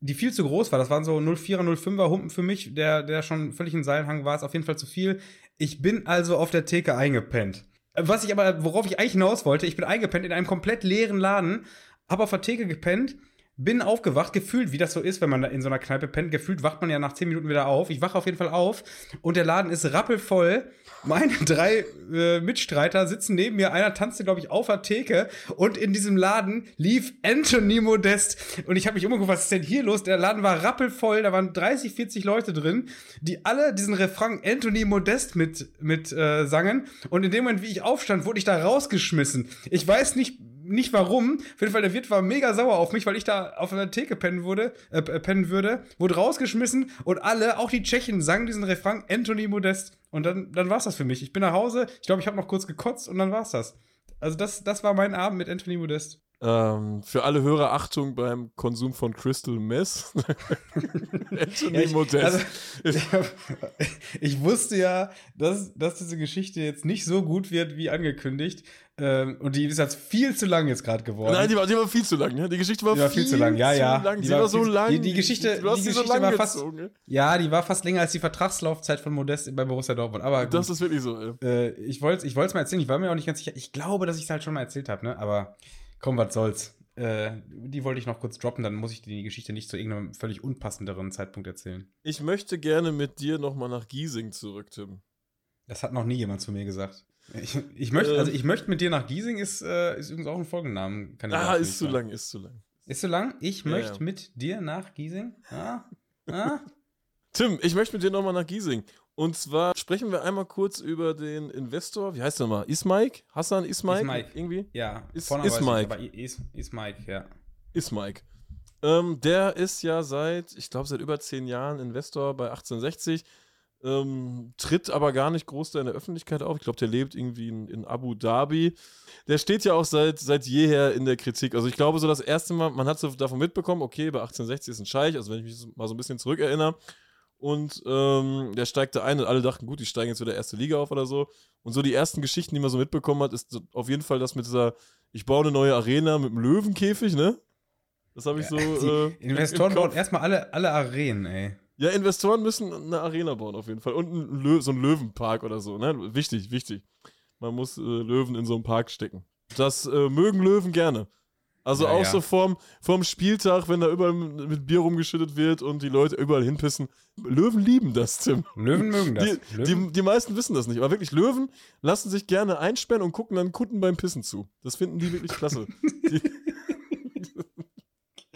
die viel zu groß war. Das waren so 04er, 05er Humpen für mich, der, der schon völlig in Seilenhang war, ist auf jeden Fall zu viel. Ich bin also auf der Theke eingepennt. Was ich aber, worauf ich eigentlich hinaus wollte, ich bin eingepennt in einem komplett leeren Laden, hab auf der Theke gepennt, bin aufgewacht, gefühlt, wie das so ist, wenn man da in so einer Kneipe pennt, gefühlt wacht man ja nach 10 Minuten wieder auf. Ich wache auf jeden Fall auf und der Laden ist rappelvoll. Meine drei äh, Mitstreiter sitzen neben mir, einer tanzte, glaube ich, auf der Theke und in diesem Laden lief Anthony Modest. Und ich habe mich umgeguckt, was ist denn hier los? Der Laden war rappelvoll, da waren 30, 40 Leute drin, die alle diesen Refrain Anthony Modest mit, mit äh, sangen. Und in dem Moment, wie ich aufstand, wurde ich da rausgeschmissen. Ich weiß nicht nicht warum. Auf jeden Fall, der Wirt war mega sauer auf mich, weil ich da auf einer Theke pennen, wurde, äh, pennen würde, wurde rausgeschmissen und alle, auch die Tschechen, sangen diesen Refrain Anthony Modest. Und dann, dann war's das für mich. Ich bin nach Hause, ich glaube, ich habe noch kurz gekotzt und dann war's das. Also das, das war mein Abend mit Anthony Modest. Ähm, für alle Hörer Achtung beim Konsum von Crystal Mess. Anthony ja, ich, Modest. Also, ich, ich, wusste ja, dass, dass diese Geschichte jetzt nicht so gut wird wie angekündigt. Ähm, und die ist jetzt viel zu lang jetzt gerade geworden. Nein, die war, die war viel zu lang. Ne? Die Geschichte war, die war viel, viel, zu lang. Ja, ja. Lang. Die sie war, war so lang. Die, die Geschichte, die Geschichte so war fast. Gezogen, ja, die war fast länger als die Vertragslaufzeit von Modest bei Borussia Dortmund. Aber gut, das ist wirklich so. Ey. Äh, ich wollte es ich mal erzählen. Ich war mir auch nicht ganz sicher. Ich glaube, dass ich es halt schon mal erzählt habe. Ne? Aber komm, was soll's. Äh, die wollte ich noch kurz droppen, dann muss ich die Geschichte nicht zu irgendeinem völlig unpassenderen Zeitpunkt erzählen. Ich möchte gerne mit dir nochmal nach Giesing zurück, Tim. Das hat noch nie jemand zu mir gesagt. Ich, ich möchte, also ich möchte mit dir nach Giesing ist, äh, ist übrigens auch ein Folgennamen. ah, ist zu lang, ist zu lang. Ist zu lang? Ich ja, möchte ja. mit dir nach Giesing? Ah? Ah? Tim, ich möchte mit dir nochmal nach Giesing. Und zwar sprechen wir einmal kurz über den Investor. Wie heißt der nochmal? Ismaik? Hassan Ismaik? Ismaik. Irgendwie? Ja. Is, Ismaik. Aber Is, Ismaik, ja. Ismaik. Ähm, der ist ja seit, ich glaube, seit über zehn Jahren Investor bei 1860. Ähm, tritt aber gar nicht groß da in der Öffentlichkeit auf. Ich glaube, der lebt irgendwie in, in, Abu Dhabi. Der steht ja auch seit, seit jeher in der Kritik. Also ich glaube, so das erste Mal, man hat so davon mitbekommen, okay, bei 1860 ist ein Scheich, also wenn ich mich mal so ein bisschen zurückerinnere, und ähm, der steigte ein und alle dachten, gut, die steigen jetzt wieder erste Liga auf oder so. Und so die ersten Geschichten, die man so mitbekommen hat, ist auf jeden Fall das mit dieser, ich baue eine neue Arena mit einem Löwenkäfig, ne? Das habe ich ja, so. Äh, Investoren bauen erstmal alle, alle Arenen, ey. Ja, Investoren müssen eine Arena bauen auf jeden Fall. Und ein so ein Löwenpark oder so, ne? Wichtig, wichtig. Man muss äh, Löwen in so einen Park stecken. Das äh, mögen Löwen gerne. Also ja, auch ja. so vorm, vorm Spieltag, wenn da überall mit Bier rumgeschüttet wird und die Leute überall hinpissen. Löwen lieben das, Tim. Löwen mögen das. Die, Löwen? die, die meisten wissen das nicht. Aber wirklich, Löwen lassen sich gerne einsperren und gucken dann Kunden beim Pissen zu. Das finden die wirklich klasse. die,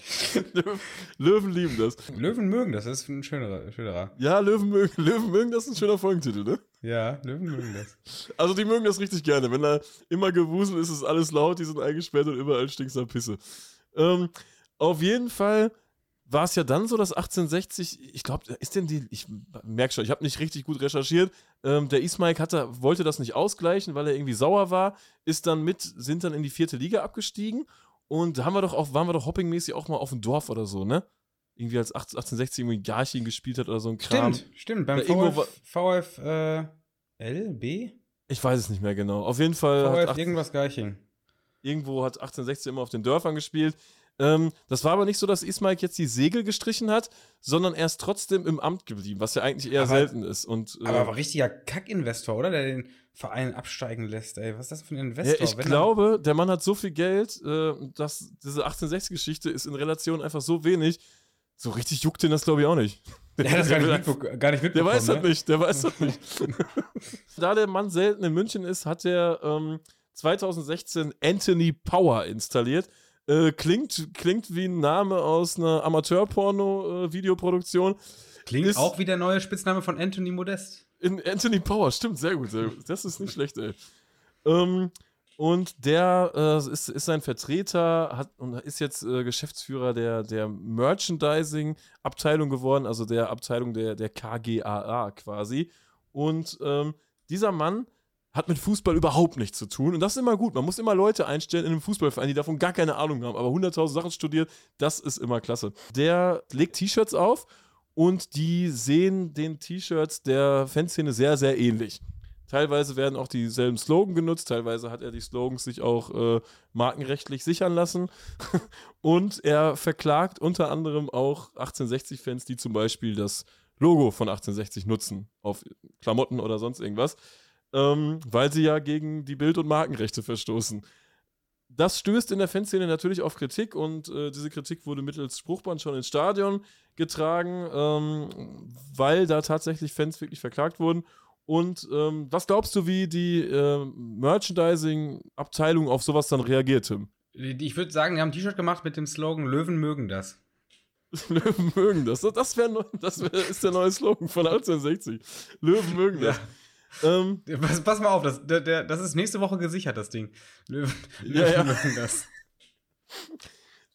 Löwen lieben das. Löwen mögen das, das ist ein schönerer. schönerer. Ja, Löwen mögen, Löwen mögen das, ist ein schöner Folgentitel, ne? Ja, Löwen mögen das. Also die mögen das richtig gerne. Wenn da immer Gewusel ist, ist alles laut, die sind eingesperrt und überall stinkt nach Pisse. Ähm, auf jeden Fall war es ja dann so, dass 1860, ich glaube, ist denn die, ich merke schon, ich habe nicht richtig gut recherchiert, ähm, der Ismaik hatte, wollte das nicht ausgleichen, weil er irgendwie sauer war, ist dann mit, sind dann in die vierte Liga abgestiegen und da haben wir doch auch, waren wir doch hoppingmäßig auch mal auf dem Dorf oder so, ne? Irgendwie als 1860 irgendwie Garching gespielt hat oder so ein Kram. Stimmt, stimmt. Beim VF, VF äh, LB? Ich weiß es nicht mehr genau. Auf jeden Fall. VF irgendwas Garching. Irgendwo hat 1860 immer auf den Dörfern gespielt. Ähm, das war aber nicht so, dass Ismail jetzt die Segel gestrichen hat, sondern er ist trotzdem im Amt geblieben, was ja eigentlich eher aber, selten ist. Und, äh, aber richtiger Kackinvestor, oder? Der den Verein absteigen lässt, ey. Was ist das für ein Investor? Ja, ich glaube, der Mann hat so viel Geld, äh, dass diese 1860-Geschichte ist in Relation einfach so wenig. So richtig juckt den das, glaube ich, auch nicht. Der hat das gar nicht, mitbe gar nicht mitbekommen. Der weiß ne? das nicht, der weiß das nicht. da der Mann selten in München ist, hat er ähm, 2016 Anthony Power installiert. Äh, klingt, klingt wie ein Name aus einer Amateur-Porno-Videoproduktion. Klingt ist, auch wie der neue Spitzname von Anthony Modest. In Anthony Power, stimmt, sehr gut. Sehr gut. Das ist nicht schlecht, ey. Ähm, und der äh, ist, ist sein Vertreter hat, und ist jetzt äh, Geschäftsführer der, der Merchandising-Abteilung geworden, also der Abteilung der, der KGAA quasi. Und ähm, dieser Mann hat mit Fußball überhaupt nichts zu tun. Und das ist immer gut. Man muss immer Leute einstellen in einem Fußballverein, die davon gar keine Ahnung haben, aber 100.000 Sachen studiert. Das ist immer klasse. Der legt T-Shirts auf und die sehen den T-Shirts der Fanszene sehr, sehr ähnlich. Teilweise werden auch dieselben Slogan genutzt, teilweise hat er die Slogans sich auch äh, markenrechtlich sichern lassen. und er verklagt unter anderem auch 1860-Fans, die zum Beispiel das Logo von 1860 nutzen, auf Klamotten oder sonst irgendwas ähm, weil sie ja gegen die Bild- und Markenrechte verstoßen. Das stößt in der Fanszene natürlich auf Kritik und äh, diese Kritik wurde mittels Spruchband schon ins Stadion getragen, ähm, weil da tatsächlich Fans wirklich verklagt wurden. Und ähm, was glaubst du, wie die äh, Merchandising-Abteilung auf sowas dann reagiert, Tim? Ich würde sagen, die haben ein T-Shirt gemacht mit dem Slogan Löwen mögen das. Löwen mögen das. Das, wär, das wär, ist der neue Slogan von 1860. Löwen mögen das. Ja. Ähm, pass, pass, mal auf, das, der, der, das ist nächste Woche gesichert, das Ding. Löwen, ja, ja. das.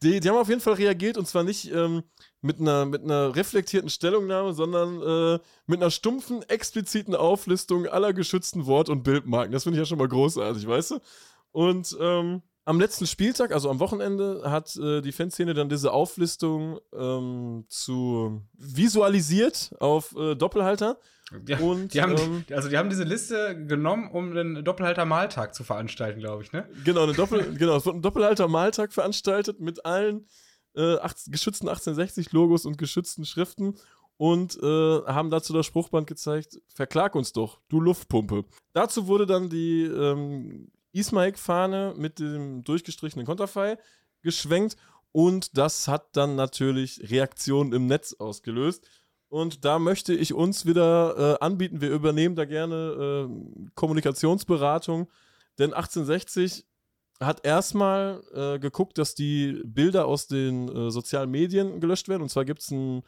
Die, die haben auf jeden Fall reagiert und zwar nicht ähm, mit, einer, mit einer reflektierten Stellungnahme, sondern äh, mit einer stumpfen, expliziten Auflistung aller geschützten Wort- und Bildmarken. Das finde ich ja schon mal großartig, weißt du? Und ähm, am letzten Spieltag, also am Wochenende, hat äh, die Fanszene dann diese Auflistung ähm, zu visualisiert auf äh, Doppelhalter. Die, und, die haben, ähm, also die haben diese Liste genommen, um einen Doppelhalter-Maltag zu veranstalten, glaube ich, ne? Genau, eine Doppel, genau, es wurde ein Doppelhalter-Maltag veranstaltet mit allen äh, acht, geschützten 1860-Logos und geschützten Schriften und äh, haben dazu das Spruchband gezeigt, verklag uns doch, du Luftpumpe. Dazu wurde dann die ähm, Ismaik-Fahne mit dem durchgestrichenen Konterfei geschwenkt und das hat dann natürlich Reaktionen im Netz ausgelöst. Und da möchte ich uns wieder äh, anbieten, wir übernehmen da gerne äh, Kommunikationsberatung, denn 1860 hat erstmal äh, geguckt, dass die Bilder aus den äh, sozialen Medien gelöscht werden. Und zwar gibt es einen,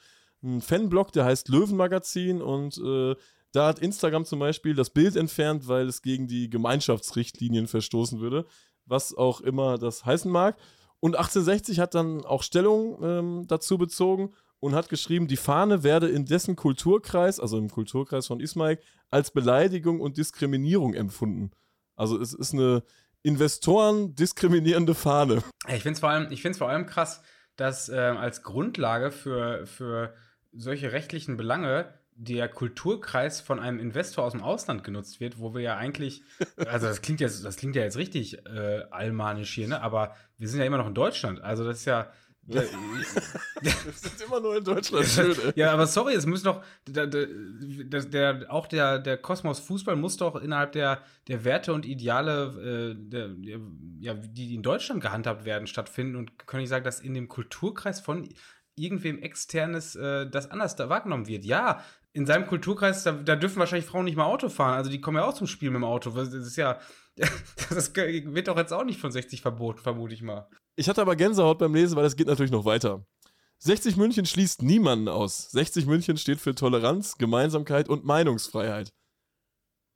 Fanblog, der heißt Löwenmagazin und äh, da hat Instagram zum Beispiel das Bild entfernt, weil es gegen die Gemeinschaftsrichtlinien verstoßen würde, was auch immer das heißen mag. Und 1860 hat dann auch Stellung ähm, dazu bezogen und hat geschrieben, die Fahne werde in dessen Kulturkreis, also im Kulturkreis von Ismail, als Beleidigung und Diskriminierung empfunden. Also es ist eine Investoren diskriminierende Fahne. Ich finde es vor, allem, vor allem krass, dass äh, als Grundlage für, für solche rechtlichen Belange der Kulturkreis von einem Investor aus dem Ausland genutzt wird, wo wir ja eigentlich, also das klingt jetzt, das klingt ja jetzt richtig äh, allmanisch hier, ne? Aber wir sind ja immer noch in Deutschland. Also das ist ja. Wir sind immer nur in Deutschland schön, Ja, aber sorry, es muss doch, der, der, der, auch der, der Kosmos Fußball muss doch innerhalb der, der Werte und Ideale, äh, der, der, ja, die in Deutschland gehandhabt werden, stattfinden und kann ich sagen, dass in dem Kulturkreis von irgendwem externes äh, das anders da wahrgenommen wird. Ja, in seinem Kulturkreis, da, da, dürfen wahrscheinlich Frauen nicht mal Auto fahren. Also die kommen ja auch zum Spiel mit dem Auto. Das ist ja, das wird doch jetzt auch nicht von 60 verboten, vermute ich mal. Ich hatte aber Gänsehaut beim Lesen, weil es geht natürlich noch weiter. 60 München schließt niemanden aus. 60 München steht für Toleranz, Gemeinsamkeit und Meinungsfreiheit.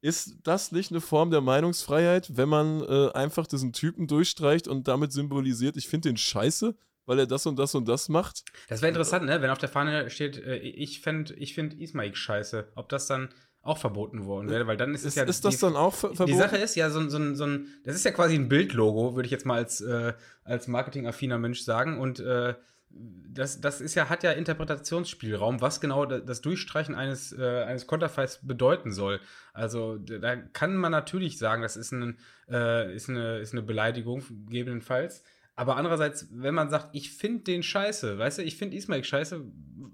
Ist das nicht eine Form der Meinungsfreiheit, wenn man äh, einfach diesen Typen durchstreicht und damit symbolisiert, ich finde den scheiße, weil er das und das und das macht. Das wäre interessant, ne? Wenn auf der Fahne steht, äh, ich finde ich find Ismaik scheiße. Ob das dann auch verboten worden wäre, weil dann ist es ist, ja. Ist das die, dann auch verboten? Die Sache ist ja, so, so, so ein, das ist ja quasi ein Bildlogo, würde ich jetzt mal als, äh, als marketingaffiner Mensch sagen. Und äh, das, das ist ja, hat ja Interpretationsspielraum, was genau das Durchstreichen eines, äh, eines Konterfeis bedeuten soll. Also da kann man natürlich sagen, das ist, ein, äh, ist, eine, ist eine Beleidigung, gegebenenfalls. Aber andererseits, wenn man sagt, ich finde den scheiße, weißt du, ich finde Ismail scheiße,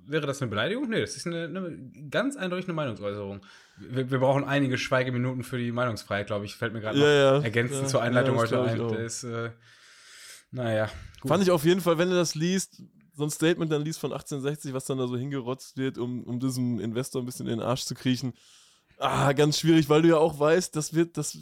wäre das eine Beleidigung? Nee, das ist eine, eine ganz eindeutig eine Meinungsäußerung. Wir, wir, brauchen einige Schweigeminuten für die Meinungsfreiheit, glaube ich. Fällt mir gerade ja, ja. ergänzend ja, zur Einleitung heute ein. Ist, äh, naja. Gut. Fand ich auf jeden Fall, wenn du das liest, so ein Statement dann liest von 1860, was dann da so hingerotzt wird, um, um diesem Investor ein bisschen in den Arsch zu kriechen. Ah, ganz schwierig, weil du ja auch weißt, das wird, das,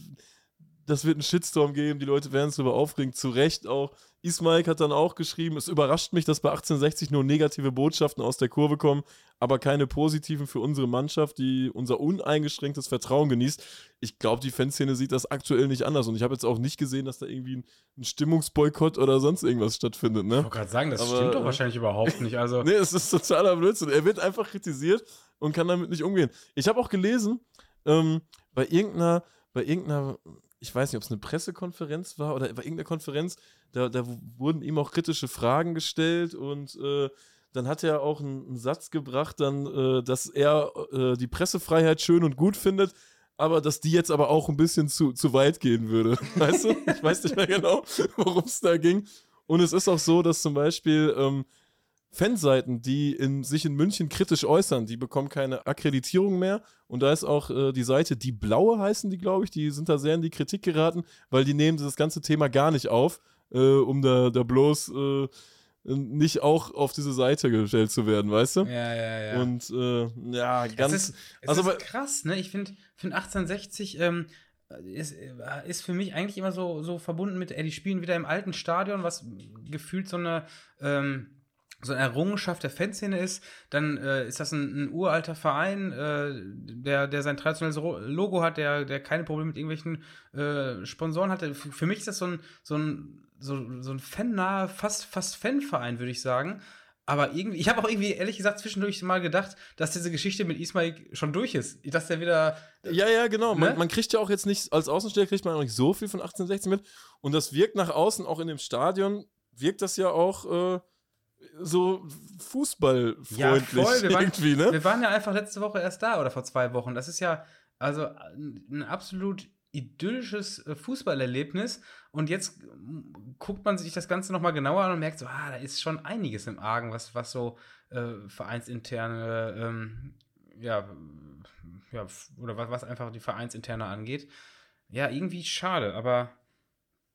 das wird einen Shitstorm geben, die Leute werden sich darüber aufregen, zu Recht auch. Ismaik hat dann auch geschrieben, es überrascht mich, dass bei 1860 nur negative Botschaften aus der Kurve kommen, aber keine positiven für unsere Mannschaft, die unser uneingeschränktes Vertrauen genießt. Ich glaube, die Fanszene sieht das aktuell nicht anders und ich habe jetzt auch nicht gesehen, dass da irgendwie ein, ein Stimmungsboykott oder sonst irgendwas stattfindet. Ne? Ich wollte gerade sagen, das aber, stimmt doch wahrscheinlich überhaupt nicht. Also nee, es ist totaler Blödsinn. Er wird einfach kritisiert und kann damit nicht umgehen. Ich habe auch gelesen, ähm, bei irgendeiner, bei irgendeiner ich weiß nicht, ob es eine Pressekonferenz war oder bei irgendeiner Konferenz, da, da wurden ihm auch kritische Fragen gestellt und äh, dann hat er auch einen, einen Satz gebracht, dann, äh, dass er äh, die Pressefreiheit schön und gut findet, aber dass die jetzt aber auch ein bisschen zu, zu weit gehen würde. Weißt du? Ich weiß nicht mehr genau, worum es da ging. Und es ist auch so, dass zum Beispiel ähm, Fanseiten, die in, sich in München kritisch äußern, die bekommen keine Akkreditierung mehr. Und da ist auch äh, die Seite Die Blaue heißen die, glaube ich, die sind da sehr in die Kritik geraten, weil die nehmen das ganze Thema gar nicht auf, äh, um da, da bloß äh, nicht auch auf diese Seite gestellt zu werden, weißt du? Ja, ja, ja. Und äh, ja, ganz. Es ist, es also, ist krass, ne? Ich finde find 1860 ähm, ist, ist für mich eigentlich immer so, so verbunden mit, ey, die spielen wieder im alten Stadion, was gefühlt so eine. Ähm, so eine Errungenschaft der Fanszene ist, dann äh, ist das ein, ein uralter Verein, äh, der, der sein traditionelles Logo hat, der, der keine Probleme mit irgendwelchen äh, Sponsoren hatte. Für, für, mich ist das so ein, so ein, so, so ein fannaher, fast, fast Fanverein, würde ich sagen. Aber irgendwie, ich habe auch irgendwie, ehrlich gesagt, zwischendurch mal gedacht, dass diese Geschichte mit Ismail schon durch ist. Dass der wieder. Ja, ja, genau. Ne? Man, man, kriegt ja auch jetzt nicht, als Außensteller kriegt man auch nicht so viel von 1816 mit. Und das wirkt nach außen, auch in dem Stadion, wirkt das ja auch. So fußballfreundlich ja, voll. Wir irgendwie, waren, ne? Wir waren ja einfach letzte Woche erst da oder vor zwei Wochen. Das ist ja also ein absolut idyllisches äh, Fußballerlebnis und jetzt guckt man sich das Ganze nochmal genauer an und merkt so, ah, da ist schon einiges im Argen, was, was so äh, vereinsinterne, ähm, ja, ja, oder was, was einfach die vereinsinterne angeht. Ja, irgendwie schade, aber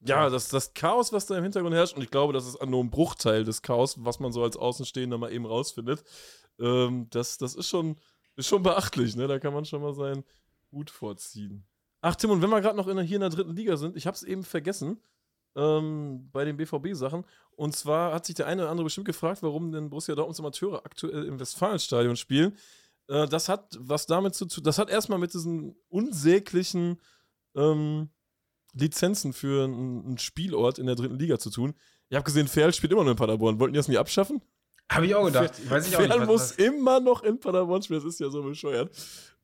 ja, das, das Chaos, was da im Hintergrund herrscht, und ich glaube, das ist nur ein Bruchteil des Chaos, was man so als Außenstehender mal eben rausfindet. Ähm, das, das ist schon, ist schon beachtlich, ne? Da kann man schon mal seinen Hut vorziehen. Ach, Tim, und wenn wir gerade noch in, hier in der dritten Liga sind, ich habe es eben vergessen ähm, bei den BVB-Sachen. Und zwar hat sich der eine oder andere bestimmt gefragt, warum denn Borussia Dortmunds Amateure aktuell im Westfalenstadion spielen. Äh, das hat was damit zu tun, das hat erstmal mit diesen unsäglichen ähm, Lizenzen für einen Spielort in der dritten Liga zu tun. Ich habe gesehen, Ferl spielt immer noch in Paderborn. Wollten die das nicht abschaffen? Habe ich auch gedacht. Ich weiß ich auch Ferl nicht, muss immer noch in Paderborn spielen. Das ist ja so bescheuert.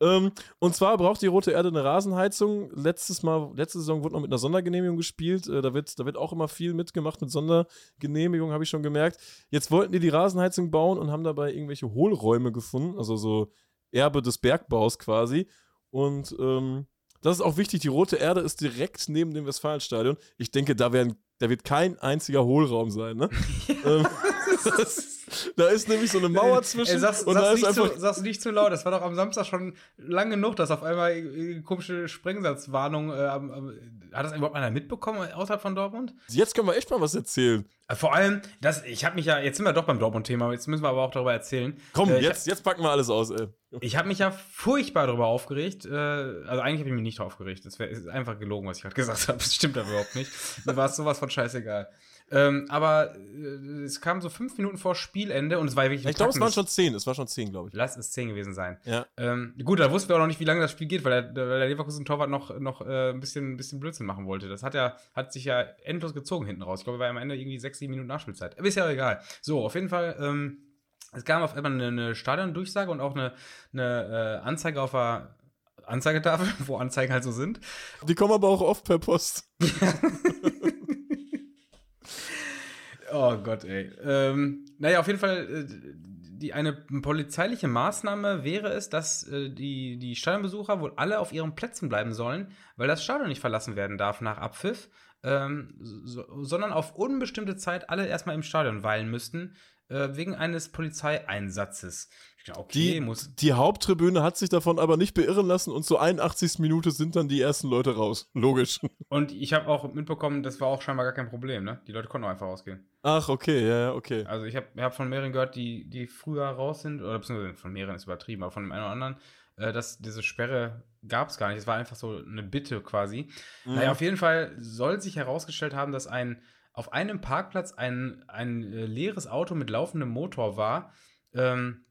Ähm, und zwar braucht die Rote Erde eine Rasenheizung. Letztes Mal, letzte Saison wurde noch mit einer Sondergenehmigung gespielt. Äh, da, wird, da wird auch immer viel mitgemacht mit Sondergenehmigung, habe ich schon gemerkt. Jetzt wollten die die Rasenheizung bauen und haben dabei irgendwelche Hohlräume gefunden. Also so Erbe des Bergbaus quasi. Und ähm, das ist auch wichtig, die Rote Erde ist direkt neben dem Westfalenstadion. Ich denke, da, werden, da wird kein einziger Hohlraum sein, ne? ähm, das, da ist nämlich so eine Mauer zwischen. Ey, sag's, und sag's, da ist einfach zu, sag's nicht zu laut. Das war doch am Samstag schon lang genug, dass auf einmal komische Sprengsatzwarnung. Äh, hat das überhaupt einer mitbekommen außerhalb von Dortmund? Jetzt können wir echt mal was erzählen. Äh, vor allem, das, ich habe mich ja, jetzt sind wir doch beim Dortmund-Thema, jetzt müssen wir aber auch darüber erzählen. Komm, äh, jetzt, jetzt packen wir alles aus, ey. Ich habe mich ja furchtbar darüber aufgeregt. Äh, also eigentlich habe ich mich nicht aufgeregt. Das wär, ist einfach gelogen, was ich gerade gesagt habe. Das stimmt aber überhaupt nicht. Mir war es sowas von scheißegal. Ähm, aber äh, es kam so fünf Minuten vor Spielende und es war wirklich. Ich glaube, es waren schon zehn. Es war schon zehn, glaube ich. Lass es zehn gewesen sein. Ja. Ähm, gut, da wussten wir auch noch nicht, wie lange das Spiel geht, weil der, weil der Leverkusen-Torwart noch, noch äh, ein, bisschen, ein bisschen Blödsinn machen wollte. Das hat ja, hat sich ja endlos gezogen hinten raus. Ich glaube, er war am Ende irgendwie sechs, sieben Minuten Nachspielzeit. Aber ist ja egal. So, auf jeden Fall. Ähm, es gab auf einmal eine, eine Stadiondurchsage und auch eine, eine äh, Anzeige auf der Anzeigetafel, wo Anzeigen halt so sind. Die kommen aber auch oft per Post. Oh Gott, ey. Ähm, naja, auf jeden Fall, äh, die, eine polizeiliche Maßnahme wäre es, dass äh, die, die Stadionbesucher wohl alle auf ihren Plätzen bleiben sollen, weil das Stadion nicht verlassen werden darf nach Abpfiff, ähm, so, sondern auf unbestimmte Zeit alle erstmal im Stadion weilen müssten, äh, wegen eines Polizeieinsatzes. Okay, die, muss. Die Haupttribüne hat sich davon aber nicht beirren lassen und zur 81. Minute sind dann die ersten Leute raus. Logisch. Und ich habe auch mitbekommen, das war auch scheinbar gar kein Problem, ne? Die Leute konnten auch einfach rausgehen. Ach, okay, ja, ja, okay. Also ich habe hab von mehreren gehört, die, die früher raus sind, oder beziehungsweise von mehreren ist übertrieben, aber von dem einen oder anderen, äh, dass diese Sperre gab es gar nicht. Es war einfach so eine Bitte quasi. Mhm. Naja, auf jeden Fall soll sich herausgestellt haben, dass ein auf einem Parkplatz ein, ein äh, leeres Auto mit laufendem Motor war. Ähm,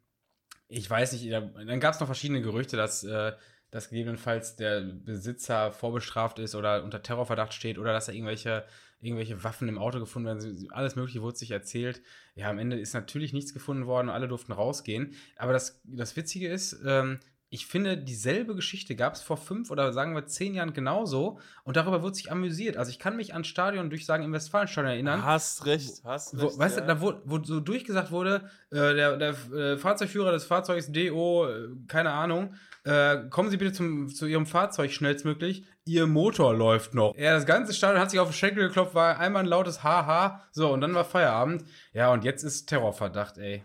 ich weiß nicht, dann gab es noch verschiedene Gerüchte, dass, äh, dass gegebenenfalls der Besitzer vorbestraft ist oder unter Terrorverdacht steht oder dass da irgendwelche, irgendwelche Waffen im Auto gefunden werden. Alles Mögliche wurde sich erzählt. Ja, am Ende ist natürlich nichts gefunden worden, alle durften rausgehen. Aber das, das Witzige ist, ähm, ich finde, dieselbe Geschichte gab es vor fünf oder sagen wir zehn Jahren genauso und darüber wird sich amüsiert. Also ich kann mich an Stadion durch sagen im Westfalenstadion erinnern. Hast recht, hast recht. Wo, weißt ja. du, da wo, wo so durchgesagt wurde, äh, der, der äh, Fahrzeugführer des Fahrzeugs DO, äh, keine Ahnung, äh, kommen Sie bitte zum, zu Ihrem Fahrzeug schnellstmöglich. Ihr Motor läuft noch. Ja, das ganze Stadion hat sich auf den Schenkel geklopft, war einmal ein lautes Haha. So, und dann war Feierabend. Ja, und jetzt ist Terrorverdacht, ey.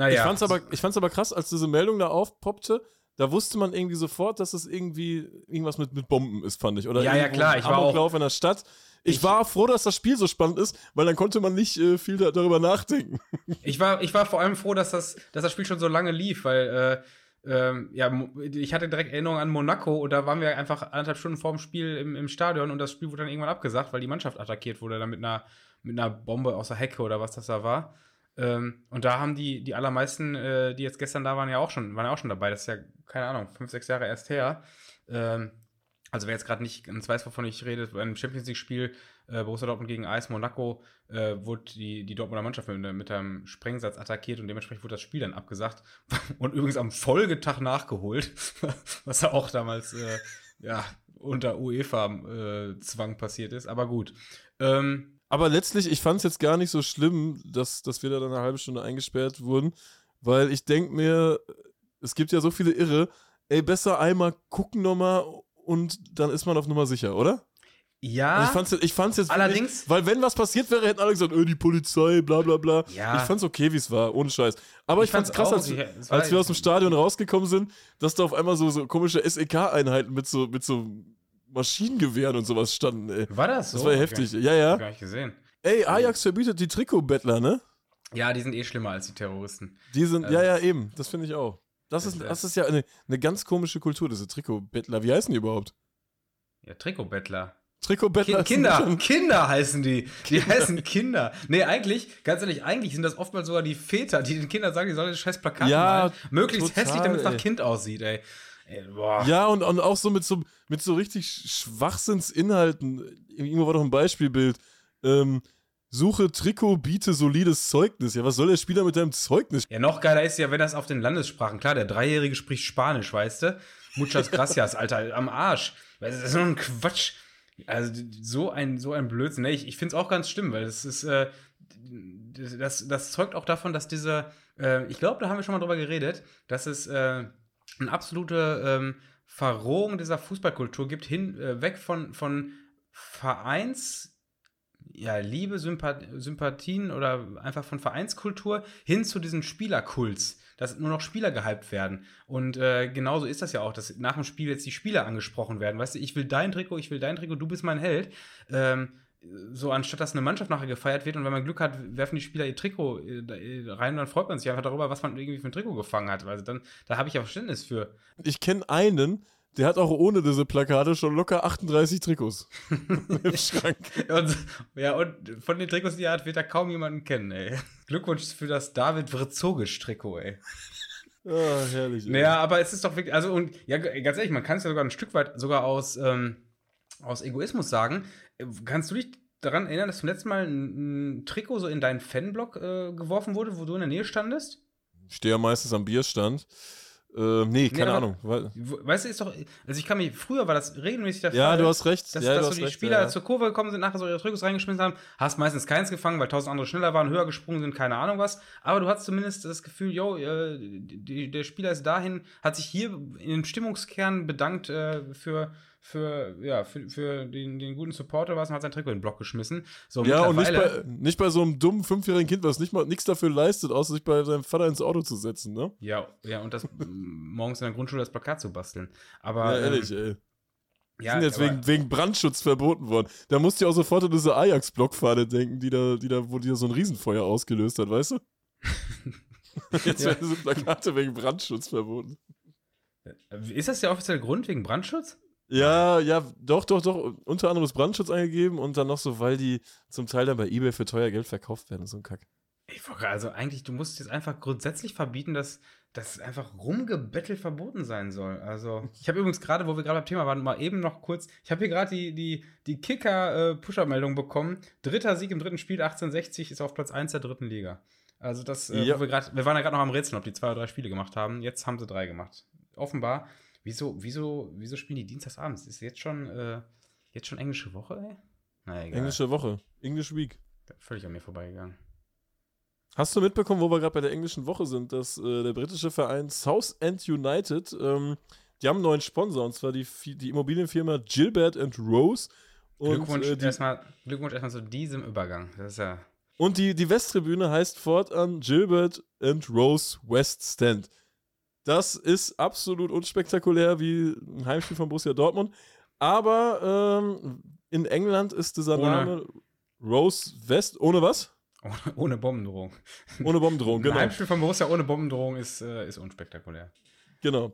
Naja. Ich fand's aber, ich fand's aber krass, als diese Meldung da aufpoppte, da wusste man irgendwie sofort, dass es irgendwie irgendwas mit, mit Bomben ist, fand ich. Oder ja, ja, klar. Ich war auch in der Stadt. Ich, ich, war froh, dass das Spiel so spannend ist, weil dann konnte man nicht äh, viel da, darüber nachdenken. Ich war, ich war vor allem froh, dass das, dass das Spiel schon so lange lief, weil äh, äh, ja, ich hatte direkt Erinnerungen an Monaco und da waren wir einfach anderthalb Stunden vor dem Spiel im, im Stadion und das Spiel wurde dann irgendwann abgesagt, weil die Mannschaft attackiert wurde, dann mit einer, mit einer Bombe aus der Hecke oder was das da war. Ähm, und da haben die, die allermeisten, äh, die jetzt gestern da waren, ja auch schon, waren ja auch schon dabei. Das ist ja, keine Ahnung, fünf, sechs Jahre erst her. Ähm, also wer jetzt gerade nicht ganz weiß, wovon ich rede, bei einem Champions League-Spiel äh, Borussia Dortmund gegen AS Monaco äh, wurde die, die Dortmunder Mannschaft mit, mit einem Sprengsatz attackiert und dementsprechend wurde das Spiel dann abgesagt und übrigens am Folgetag nachgeholt, was ja auch damals äh, ja, unter UEFA-Zwang passiert ist. Aber gut. Ähm, aber letztlich, ich fand es jetzt gar nicht so schlimm, dass, dass wir da dann eine halbe Stunde eingesperrt wurden, weil ich denke mir, es gibt ja so viele Irre, ey, besser einmal gucken nochmal und dann ist man auf Nummer sicher, oder? Ja. Also ich fand's, ich fand's jetzt allerdings, wirklich, weil wenn was passiert wäre, hätten alle gesagt, äh, die Polizei, bla bla bla. Ja. Ich fand's okay, wie es war, ohne Scheiß. Aber ich, ich fand's krass, als, als wir aus dem Stadion rausgekommen sind, dass da auf einmal so, so komische SEK-Einheiten mit so, mit so Maschinengewehren und sowas standen, ey. War das so? Das war okay. heftig. Ja, ja. Gar nicht gesehen. Ey, Ajax verbietet die Trikotbettler, ne? Ja, die sind eh schlimmer als die Terroristen. Die sind, Also- ja, ja, eben. Das finde ich auch. Das ist, Das- das ist ja eine, eine ganz komische Kultur, diese Trikotbettler. Wie heißen die überhaupt? Ja, Trikotbettler. Trikotbettler. Ki Kinder, Kinder heißen die. Die heißen Kinder. Nee, eigentlich, ganz ehrlich, eigentlich sind das oftmals sogar die Väter, die den Kindern sagen, die sollen das scheiß Plakat Ja, malen. Möglichst total, hässlich, damit es nach. Kind aussieht, ey. Boah. Ja, und, und auch so mit so, mit so richtig Schwachsinnsinhalten. Irgendwo war doch ein Beispielbild. Ähm, suche Trikot, biete solides Zeugnis. Ja, was soll der Spieler mit deinem Zeugnis? Ja, noch geiler ist ja, wenn das auf den Landessprachen. Klar, der Dreijährige spricht Spanisch, weißt du? Muchas gracias, Alter, am Arsch. Weil Das ist so ein Quatsch. Also so ein, so ein Blödsinn. Ich ich finde es auch ganz schlimm, weil das ist, äh, das, das zeugt auch davon, dass diese, äh, ich glaube, da haben wir schon mal drüber geredet, dass es äh, eine absolute ähm, Verrohung dieser Fußballkultur gibt, hin, äh, weg von, von Vereins, ja, Liebe, Sympath Sympathien oder einfach von Vereinskultur hin zu diesen Spielerkults, dass nur noch Spieler gehypt werden. Und äh, genauso ist das ja auch, dass nach dem Spiel jetzt die Spieler angesprochen werden. Weißt du, ich will dein Trikot, ich will dein Trikot, du bist mein Held. Ähm, so anstatt dass eine Mannschaft nachher gefeiert wird und wenn man Glück hat, werfen die Spieler ihr Trikot äh, äh, rein und dann freut man sich einfach darüber, was man irgendwie für ein Trikot gefangen hat. Also dann, da habe ich ja Verständnis für. Ich kenne einen, der hat auch ohne diese Plakate schon locker 38 Trikots im Schrank. Und, ja, und von den Trikots, die er hat, wird er kaum jemanden kennen, ey. Glückwunsch für das David Vrzogic-Trikot, ey. Ah, herrlich. ey. Naja, aber es ist doch wirklich, also, und ja, ganz ehrlich, man kann es ja sogar ein Stück weit sogar aus, ähm, aus Egoismus sagen. Kannst du dich daran erinnern, dass zum letzten Mal ein, ein Trikot so in deinen Fanblock äh, geworfen wurde, wo du in der Nähe standest? Ich stehe ja meistens am Bierstand. Äh, nee, keine aber- Ahnung. Weißt du, ist doch, also ich kann mich, früher war das regelmäßig der ja, Fall. du hast recht. Dass, ja, dass du so hast die recht, Spieler ja, ja. zur Kurve gekommen sind, nachher so ihre Trikots reingeschmissen haben, hast meistens keins gefangen, weil tausend andere schneller waren, höher gesprungen sind, keine Ahnung was. Aber du hast zumindest das Gefühl, yo, äh, die, der Spieler ist dahin, hat sich hier in den Stimmungskern bedankt äh, für, für, ja, für, für den, den guten Supporter was und hat sein Trikot in den Block geschmissen. So, Ja, und nicht bei, nicht bei so einem dummen fünfjährigen Kind, was nicht mal nichts dafür leistet, außer sich bei seinem Vater ins Auto zu setzen, ne? Ja, ja, und das morgens in der Grundschule das Plakat zu basteln. Aber ja, ehrlich, ähm, ey. Die ja, sind jetzt wegen, wegen Brandschutz verboten worden. Da musst du auch sofort an diese Ajax-Blockfahne denken, die da, die da, wo die da so ein Riesenfeuer ausgelöst hat, weißt du? Jetzt Ja. werden diese Plakate wegen Brandschutz verboten. Ist das der offizielle Grund wegen Brandschutz? Ja, ja, doch, doch, doch. Unter anderem ist Brandschutz eingegeben und dann noch so, weil die zum Teil dann bei Ebay für teuer Geld verkauft werden. So ein Kack. Ich wollte also eigentlich, du musst jetzt einfach grundsätzlich verbieten, dass das einfach rumgebettelt verboten sein soll. Also, ich habe übrigens gerade, wo wir gerade beim Thema waren, mal eben noch kurz, ich habe hier gerade die, die, die Kicker-Push-Up-Meldung bekommen. Dritter Sieg im dritten Spiel, 1860, ist auf Platz 1 der dritten Liga. Also, das, äh, Ja. wo wir gerade, wir waren ja gerade noch am Rätseln, ob die zwei oder drei Spiele gemacht haben. Jetzt haben sie drei gemacht. Offenbar. Wieso, wieso, wieso spielen die dienstagsabends? Ist jetzt schon, äh, jetzt schon englische Woche, ey? Na egal. Englische Woche. English Week. Völlig an mir vorbeigegangen. Hast du mitbekommen, wo wir gerade bei der englischen Woche sind, dass äh, der britische Verein Southend United, ähm, die haben einen neuen Sponsor, und zwar die, die Immobilienfirma Gilbert and Rose. Und, Glückwunsch, äh, die, erstmal, Glückwunsch erstmal zu diesem Übergang. Das ist ja. und die, die Westtribüne heißt fortan Gilbert and Rose West Stand. Das ist absolut unspektakulär wie ein Heimspiel von Borussia Dortmund. Aber ähm, in England ist dieser Ohne- Name Rose West, ohne was? Ohne, ohne Bombendrohung. Ohne Bombendrohung, Ein genau. Heimspiel von Borussia ohne Bombendrohung ist, äh, ist unspektakulär. Genau.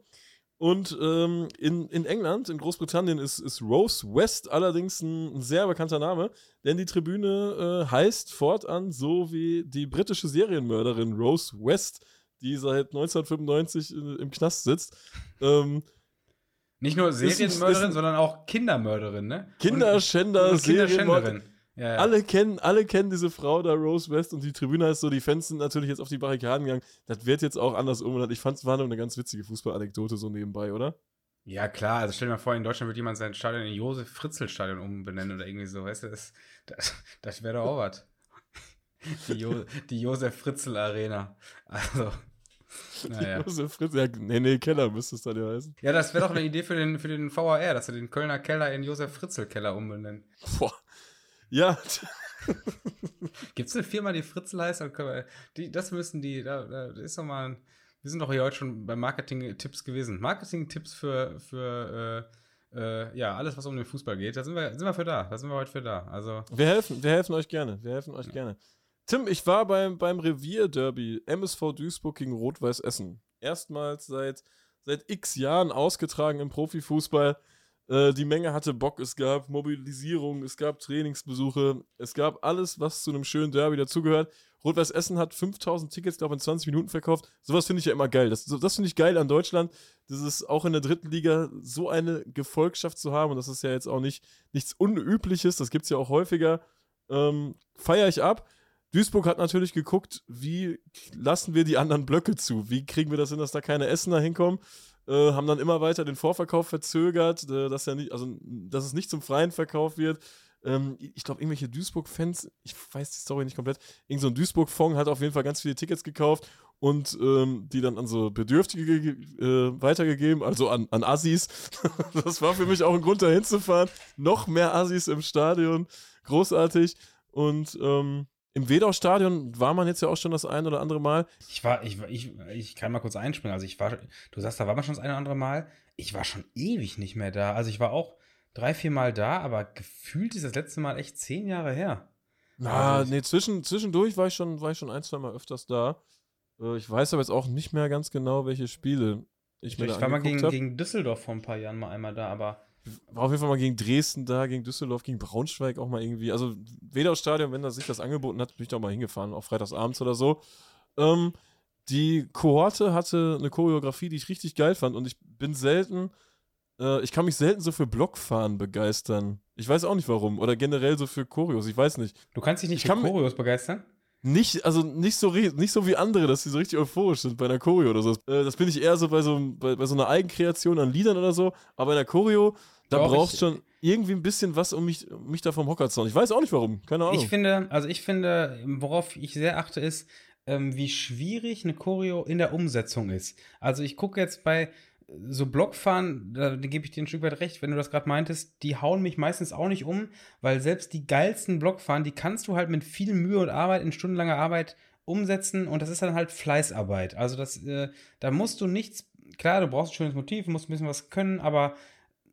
Und ähm, in, in England, in Großbritannien, ist, ist Rose West allerdings ein, ein sehr bekannter Name, denn die Tribüne äh, heißt fortan so wie die britische Serienmörderin Rose West, die seit 1995 in, im Knast sitzt. Ähm, Nicht nur Serienmörderin, sondern auch Kindermörderin, ne? Kinderschänder, und, und Serienmörderin. Ja, ja. Alle kennen, alle kennen diese Frau da, Rose West, und die Tribüne ist so, die Fans sind natürlich jetzt auf die Barrikaden gegangen. Das wird jetzt auch anders umbenannt. Ich fand es war nur eine ganz witzige Fußballanekdote so nebenbei, oder? Ja, klar. Also stell dir mal vor, in Deutschland wird jemand sein Stadion in Josef-Fritzl-Stadion umbenennen oder irgendwie so, weißt du? Das, das, das wäre doch auch was. Die, jo die Josef-Fritzl-Arena. Also, naja. Josef Fritz, ja, nee, nee, Keller müsste es dann ja heißen. Ja, das wäre doch eine Idee für den, für den VAR, dass sie den Kölner Keller in Josef-Fritzl-Keller umbenennen. Boah. Ja, Gibt es eine Firma, die Fritzl heißt? Die, das müssen die, da, da ist doch mal, ein, wir sind doch hier heute schon bei Marketing-Tipps gewesen. Marketing-Tipps für, für äh, äh, ja, alles, was um den Fußball geht. Da sind wir, sind wir für da. Da sind wir heute für da. Also, wir helfen, wir helfen euch gerne. Wir helfen euch gerne. Tim, ich war beim, beim Revierderby MSV Duisburg gegen Rot-Weiß Essen. Erstmals seit, seit x Jahren ausgetragen im Profifußball. Äh, die Menge hatte Bock, es gab Mobilisierung, es gab Trainingsbesuche, es gab alles, was zu einem schönen Derby dazugehört. Rot-Weiß Essen hat 5000 Tickets, glaube ich, in 20 Minuten verkauft. Sowas finde ich ja immer geil. Das, das finde ich geil an Deutschland, das ist auch in der dritten Liga so eine Gefolgschaft zu haben. Und das ist ja jetzt auch nicht nichts Unübliches, das gibt es ja auch häufiger. Ähm, Feiere ich ab. Duisburg hat natürlich geguckt, wie lassen wir die anderen Blöcke zu? Wie kriegen wir das hin, dass da keine Essener hinkommen? Äh, haben dann immer weiter den Vorverkauf verzögert, äh, dass, ja nicht, also, dass es nicht zum freien Verkauf wird. Ähm, ich glaube, irgendwelche Duisburg-Fans, ich weiß die Story nicht komplett, irgend so ein Duisburg-Fong hat auf jeden Fall ganz viele Tickets gekauft und ähm, die dann an so Bedürftige ge- äh, weitergegeben, also an, an Assis. das war für mich auch ein Grund, da hinzufahren. Noch mehr Assis im Stadion. Großartig. Und ähm, im Wedau-Stadion war man jetzt ja auch schon das ein oder andere Mal. ich war, ich, ich, ich kann mal kurz einspringen. Also, ich war, du sagst, da war man schon das eine oder andere Mal. Ich war schon ewig nicht mehr da. Also, ich war auch drei, vier Mal da, aber gefühlt ist das letzte Mal echt zehn Jahre her. Na, Also ich- nee, zwischen, zwischendurch war ich, schon, war ich schon ein, zwei Mal öfters da. Äh, ich weiß aber jetzt auch nicht mehr ganz genau, welche Spiele ich Ich, mir da war mal gegen, hab. gegen Düsseldorf vor ein paar Jahren mal einmal da, aber War auf jeden Fall mal gegen Dresden da, gegen Düsseldorf, gegen Braunschweig auch mal irgendwie. Also Wedau-Stadion, wenn das sich das angeboten hat, bin ich da auch mal hingefahren, auch freitagsabends oder so. Ähm, die Kohorte hatte eine Choreografie, die ich richtig geil fand und ich bin selten, äh, ich kann mich selten so für Blockfahren begeistern. Ich weiß auch nicht warum. Oder generell so für Choreos, ich weiß nicht. du kannst dich nicht Ich für Choreos begeistern? Nicht, also nicht so, nicht so wie andere, dass die so richtig euphorisch sind bei einer Choreo oder so. Äh, das bin ich eher so bei so, bei, bei so einer Eigenkreation an Liedern oder so. Aber in der Choreo, da Doch, brauchst ich- schon irgendwie ein bisschen was, um mich, um mich da vom Hocker zu hauen. Ich weiß auch nicht warum. Keine Ahnung. Ich finde, also ich finde, worauf ich sehr achte, ist, ähm, wie schwierig eine Choreo in der Umsetzung ist. Also ich gucke jetzt bei so Blockfahren, da, da gebe ich dir ein Stück weit recht, wenn du das gerade meintest, die hauen mich meistens auch nicht um, weil selbst die geilsten Blockfahren, die kannst du halt mit viel Mühe und Arbeit, in stundenlanger Arbeit umsetzen und das ist dann halt Fleißarbeit. Also das, äh, da musst du nichts, klar, du brauchst ein schönes Motiv, musst ein bisschen was können, aber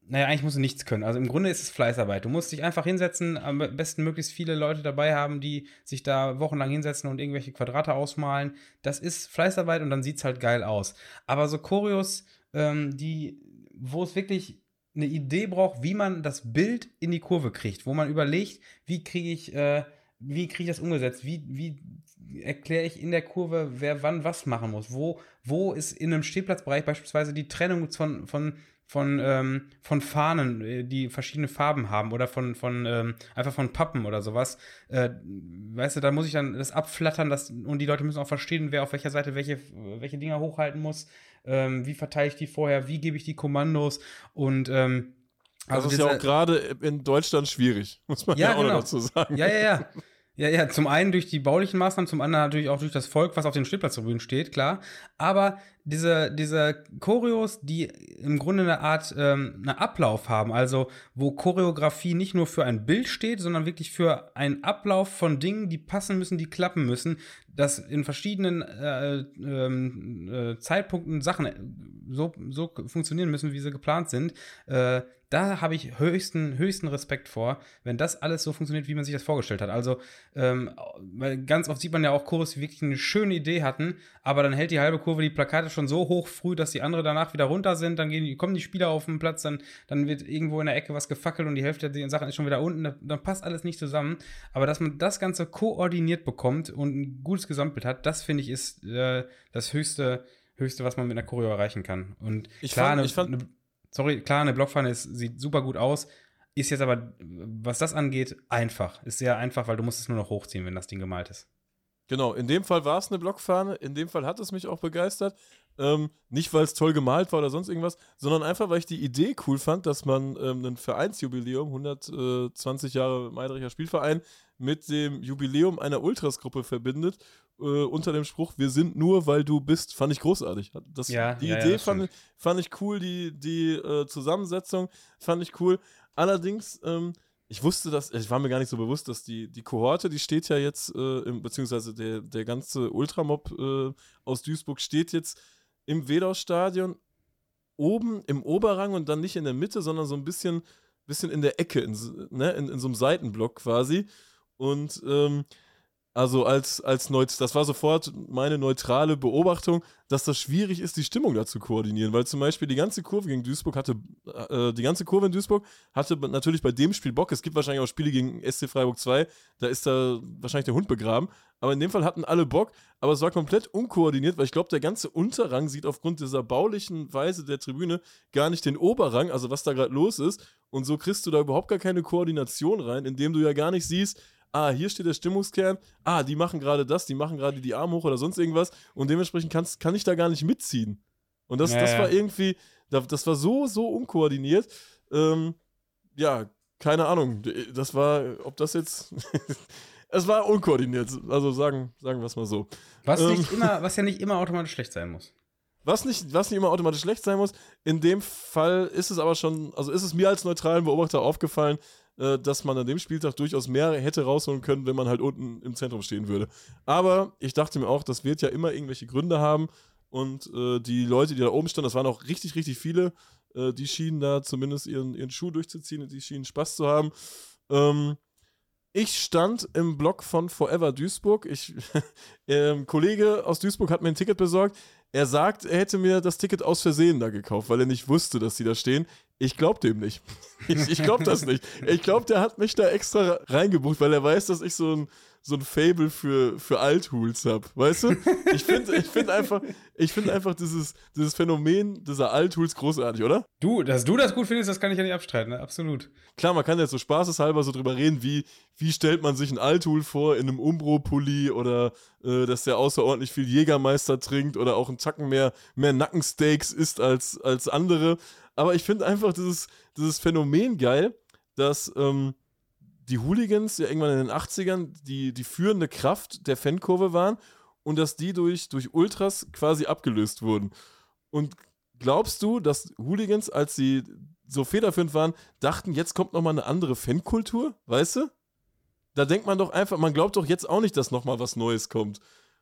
naja, eigentlich musst du nichts können. Also im Grunde ist es Fleißarbeit. Du musst dich einfach hinsetzen, am besten möglichst viele Leute dabei haben, die sich da wochenlang hinsetzen und irgendwelche Quadrate ausmalen. Das ist Fleißarbeit und dann sieht es halt geil aus. Aber so Choreos, ähm, die, wo es wirklich eine Idee braucht, wie man das Bild in die Kurve kriegt, wo man überlegt, wie kriege ich, äh, wie kriege ich das umgesetzt, wie, wie erkläre ich in der Kurve, wer wann was machen muss, wo, wo ist in einem Stehplatzbereich beispielsweise die Trennung von, von von, ähm, von Fahnen, äh, die verschiedene Farben haben oder von, von ähm, einfach von Pappen oder sowas. Äh, weißt du, da muss ich dann das abflattern das, und die Leute müssen auch verstehen, wer auf welcher Seite welche, welche Dinger hochhalten muss. Ähm, wie verteile ich die vorher, wie gebe ich die Kommandos und ähm, also das ist ja auch gerade in Deutschland schwierig, muss man ja, Ja, auch genau. noch dazu sagen. Ja, ja, ja. Ja, ja, zum einen durch die baulichen Maßnahmen, zum anderen natürlich auch durch das Volk, was auf den Stehplatztribünen steht, klar. Aber diese, diese Choreos, die im Grunde eine Art ähm, einen Ablauf haben, also wo Choreografie nicht nur für ein Bild steht, sondern wirklich für einen Ablauf von Dingen, die passen müssen, die klappen müssen, dass in verschiedenen äh, ähm, äh, Zeitpunkten Sachen so, so funktionieren müssen, wie sie geplant sind. Äh, da habe ich höchsten, höchsten Respekt vor, wenn das alles so funktioniert, wie man sich das vorgestellt hat. Also, ähm, weil ganz oft sieht man ja auch Chorus, die wirklich eine schöne Idee hatten, aber dann hält die halbe Kurve die Plakate schon so hoch früh, dass die andere danach wieder runter sind, dann gehen, kommen die Spieler auf den Platz, dann, dann wird irgendwo in der Ecke was gefackelt und die Hälfte der Sachen ist schon wieder unten, dann, dann passt alles nicht zusammen. Aber dass man das Ganze koordiniert bekommt und ein gutes Gesamtbild hat, das finde ich ist äh, das höchste, höchste, was man mit einer Choreo erreichen kann. Und Ich klar, fand- eine, ich fand- eine, sorry, klar, eine Blockpfanne ist, sieht super gut aus. Ist jetzt aber, was das angeht, einfach. Ist sehr einfach, weil du musst es nur noch hochziehen, wenn das Ding gemalt ist. Genau, in dem Fall war es eine Blockfahne, in dem Fall hat es mich auch begeistert. Ähm, nicht, weil es toll gemalt war oder sonst irgendwas, sondern einfach, weil ich die Idee cool fand, dass man ähm, ein Vereinsjubiläum, 120 Jahre Meidricher Spielverein, mit dem Jubiläum einer Ultras-Gruppe verbindet, äh, unter dem Spruch, wir sind nur, weil du bist, fand ich großartig. Das, Ja, die ja, ja, Idee das fand, ich- fand ich cool, die, die äh, Zusammensetzung fand ich cool. Allerdings, ähm, ich wusste das, ich war mir gar nicht so bewusst, dass die, die Kohorte, die steht ja jetzt, äh, im, beziehungsweise der, der ganze Ultramob äh, aus Duisburg steht jetzt im Wedau-Stadion oben im Oberrang und dann nicht in der Mitte, sondern so ein bisschen, bisschen in der Ecke, in, so- ne, in, in so einem Seitenblock quasi. Und ähm, also als, als Neut das war sofort meine neutrale Beobachtung, dass das schwierig ist, die Stimmung da zu koordinieren, weil zum Beispiel die ganze Kurve gegen Duisburg hatte, äh, die ganze Kurve in Duisburg hatte natürlich bei dem Spiel Bock. Es gibt wahrscheinlich auch Spiele gegen SC Freiburg 2, da ist da wahrscheinlich der Hund begraben, aber in dem Fall hatten alle Bock, aber es war komplett unkoordiniert, weil ich glaube, der ganze Unterrang sieht aufgrund dieser baulichen Weise der Tribüne gar nicht den Oberrang, also was da gerade los ist, und so kriegst du da überhaupt gar keine Koordination rein, indem du ja gar nicht siehst, ah, hier steht der Stimmungskern, ah, die machen gerade das, die machen gerade die Arme hoch oder sonst irgendwas und dementsprechend kannst, kann ich da gar nicht mitziehen. Und das, Ja, das war irgendwie, da- das war so, so unkoordiniert. Ähm, ja, keine Ahnung. Das war, ob das jetzt. es war unkoordiniert. Also sagen, sagen wir es mal so. Was, Ähm. nicht immer, was ja nicht immer automatisch schlecht sein muss. Was nicht, was nicht immer automatisch schlecht sein muss, in dem Fall ist es aber schon, also ist es mir als neutralen Beobachter aufgefallen, äh, dass man an dem Spieltag durchaus mehr hätte rausholen können, wenn man halt unten im Zentrum stehen würde. Aber ich dachte mir auch, das wird ja immer irgendwelche Gründe haben und äh, die Leute, die da oben standen, das waren auch richtig, richtig viele, äh, die schienen da zumindest ihren, ihren Schuh durchzuziehen und die schienen Spaß zu haben. Ähm, ich stand im Block von Forever Duisburg. Ich, ähm, Kollege aus Duisburg hat mir ein Ticket besorgt. Er sagt, er hätte mir das Ticket aus Versehen da gekauft, weil er nicht wusste, dass die da stehen. Ich glaube dem nicht. Ich, ich glaube das nicht. Ich glaube, der hat mich da extra reingebucht, weil er weiß, dass ich so ein, so ein Fable für, für Althools habe. Weißt du? Ich finde ich find einfach, ich find einfach dieses, dieses Phänomen dieser Althools großartig, oder? Du, dass du das gut findest, das kann ich ja nicht abstreiten, ne? absolut. Klar, man kann jetzt so spaßeshalber so drüber reden, wie, wie stellt man sich ein Altool vor in einem Umbro-Pulli oder äh, dass der außerordentlich viel Jägermeister trinkt oder auch einen Tacken mehr, mehr Nackensteaks isst als, als andere. Aber ich finde einfach dieses, dieses Phänomen geil, dass ähm, die Hooligans ja irgendwann in den 80ern die, die führende Kraft der Fankurve waren und dass die durch, durch Ultras quasi abgelöst wurden. Und glaubst du, dass Hooligans, als sie so federführend waren, dachten, jetzt kommt nochmal eine andere Fankultur? Weißt du? Da denkt man doch einfach, man glaubt doch jetzt auch nicht, dass nochmal was Neues kommt.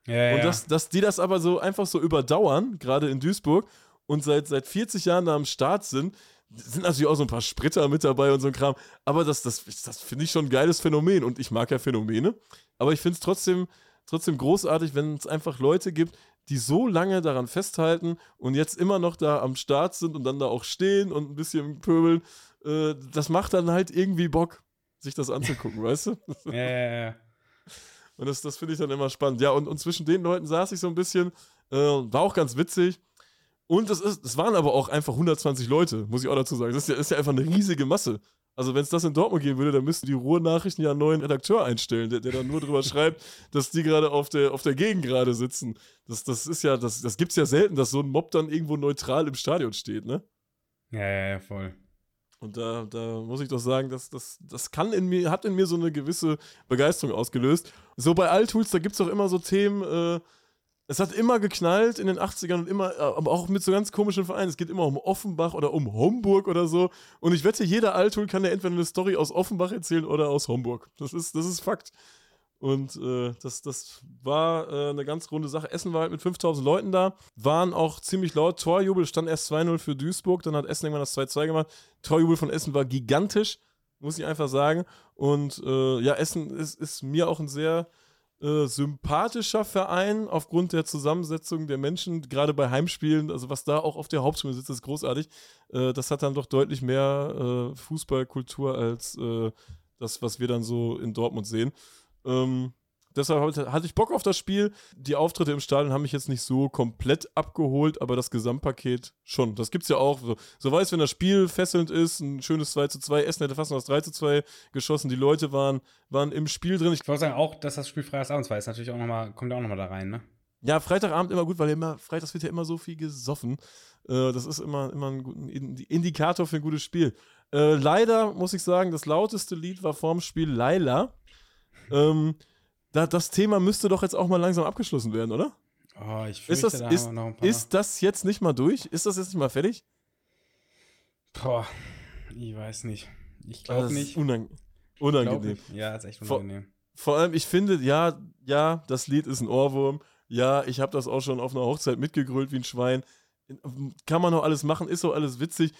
Ja, Und ja. dass, dass die das aber so einfach so überdauern, gerade in Duisburg, und seit, seit 40 Jahren da am Start sind, sind natürlich auch so ein paar Spritter mit dabei und so ein Kram. Aber das, das, das finde ich schon ein geiles Phänomen. Und ich mag ja Phänomene. Aber ich finde es trotzdem, trotzdem großartig, wenn es einfach Leute gibt, die so lange daran festhalten und jetzt immer noch da am Start sind und dann da auch stehen und ein bisschen pöbeln. Äh, das macht dann halt irgendwie Bock, sich das anzugucken, weißt du? ja, ja, ja. Und das, das finde ich dann immer spannend. Ja, und, und zwischen den Leuten saß ich so ein bisschen, äh, war auch ganz witzig. Und es, ist, es waren aber auch einfach 120 Leute, muss ich auch dazu sagen. Das ist ja, ist ja einfach eine riesige Masse. Also, wenn es das in Dortmund geben würde, dann müssten die Ruhrnachrichten ja einen neuen Redakteur einstellen, der, der dann nur drüber schreibt, dass die gerade auf der, auf der Gegend gerade sitzen. Das, das ist ja, das, das gibt es ja selten, dass so ein Mob dann irgendwo neutral im Stadion steht, ne? Ja, ja, ja, voll. Und da, da muss ich doch sagen, das, das, das kann in mir, hat in mir so eine gewisse Begeisterung ausgelöst. So bei Altools, da gibt es auch immer so Themen, äh, es hat immer geknallt in den 80ern und immer, äh, aber auch mit so ganz komischen Vereinen. Es geht immer um Offenbach oder um Homburg oder so. Und ich wette, jeder Altool kann ja entweder eine Story aus Offenbach erzählen oder aus Homburg. Das ist, das ist Fakt. Und äh, das, das war äh, eine ganz runde Sache. Essen war halt mit 5000 Leuten da, waren auch ziemlich laut. Torjubel stand erst 2-0 für Duisburg, dann hat Essen irgendwann das 2-2 gemacht. Torjubel von Essen war gigantisch, muss ich einfach sagen. Und äh, ja, Essen ist, ist mir auch ein sehr äh, sympathischer Verein aufgrund der Zusammensetzung der Menschen, gerade bei Heimspielen. Also, was da auch auf der Hauptschule sitzt, ist großartig. Äh, das hat dann doch deutlich mehr äh, Fußballkultur als das, was wir dann so in Dortmund sehen. Ähm, deshalb hatte ich Bock auf das Spiel. Die Auftritte im Stadion haben mich jetzt nicht so komplett abgeholt, aber das Gesamtpaket schon. Das gibt es ja auch. So, so weiß, wenn das Spiel fesselnd ist, ein schönes 2 zu 2, Essen hätte fast noch das 3 zu 2 geschossen. Die Leute waren, waren im Spiel drin. Ich, ich wollte sagen, auch, dass das Spiel freitagsabends war, ist natürlich auch noch mal, kommt ja auch nochmal da rein, ne? Ja, Freitagabend immer gut, weil immer, freitags wird ja immer so viel gesoffen. Äh, das ist immer, immer ein, ein Indikator für ein gutes Spiel. Äh, leider muss ich sagen, das lauteste Lied war vorm Spiel Laila. Ähm, da, das Thema müsste doch jetzt auch mal langsam abgeschlossen werden, oder? Oh, ich ist das, da ist, noch ein paar. ist das jetzt nicht mal durch? Ist das jetzt nicht mal fertig? Boah, ich weiß nicht. Ich glaube nicht. Unang unangenehm. Glaub, ja, ist echt unangenehm. Vor, vor, allem, ich finde, ja, ja, das Lied ist ein Ohrwurm. Ja, ich habe das auch schon auf einer Hochzeit mitgegrölt wie ein Schwein. Kann man noch alles machen, ist auch alles witzig.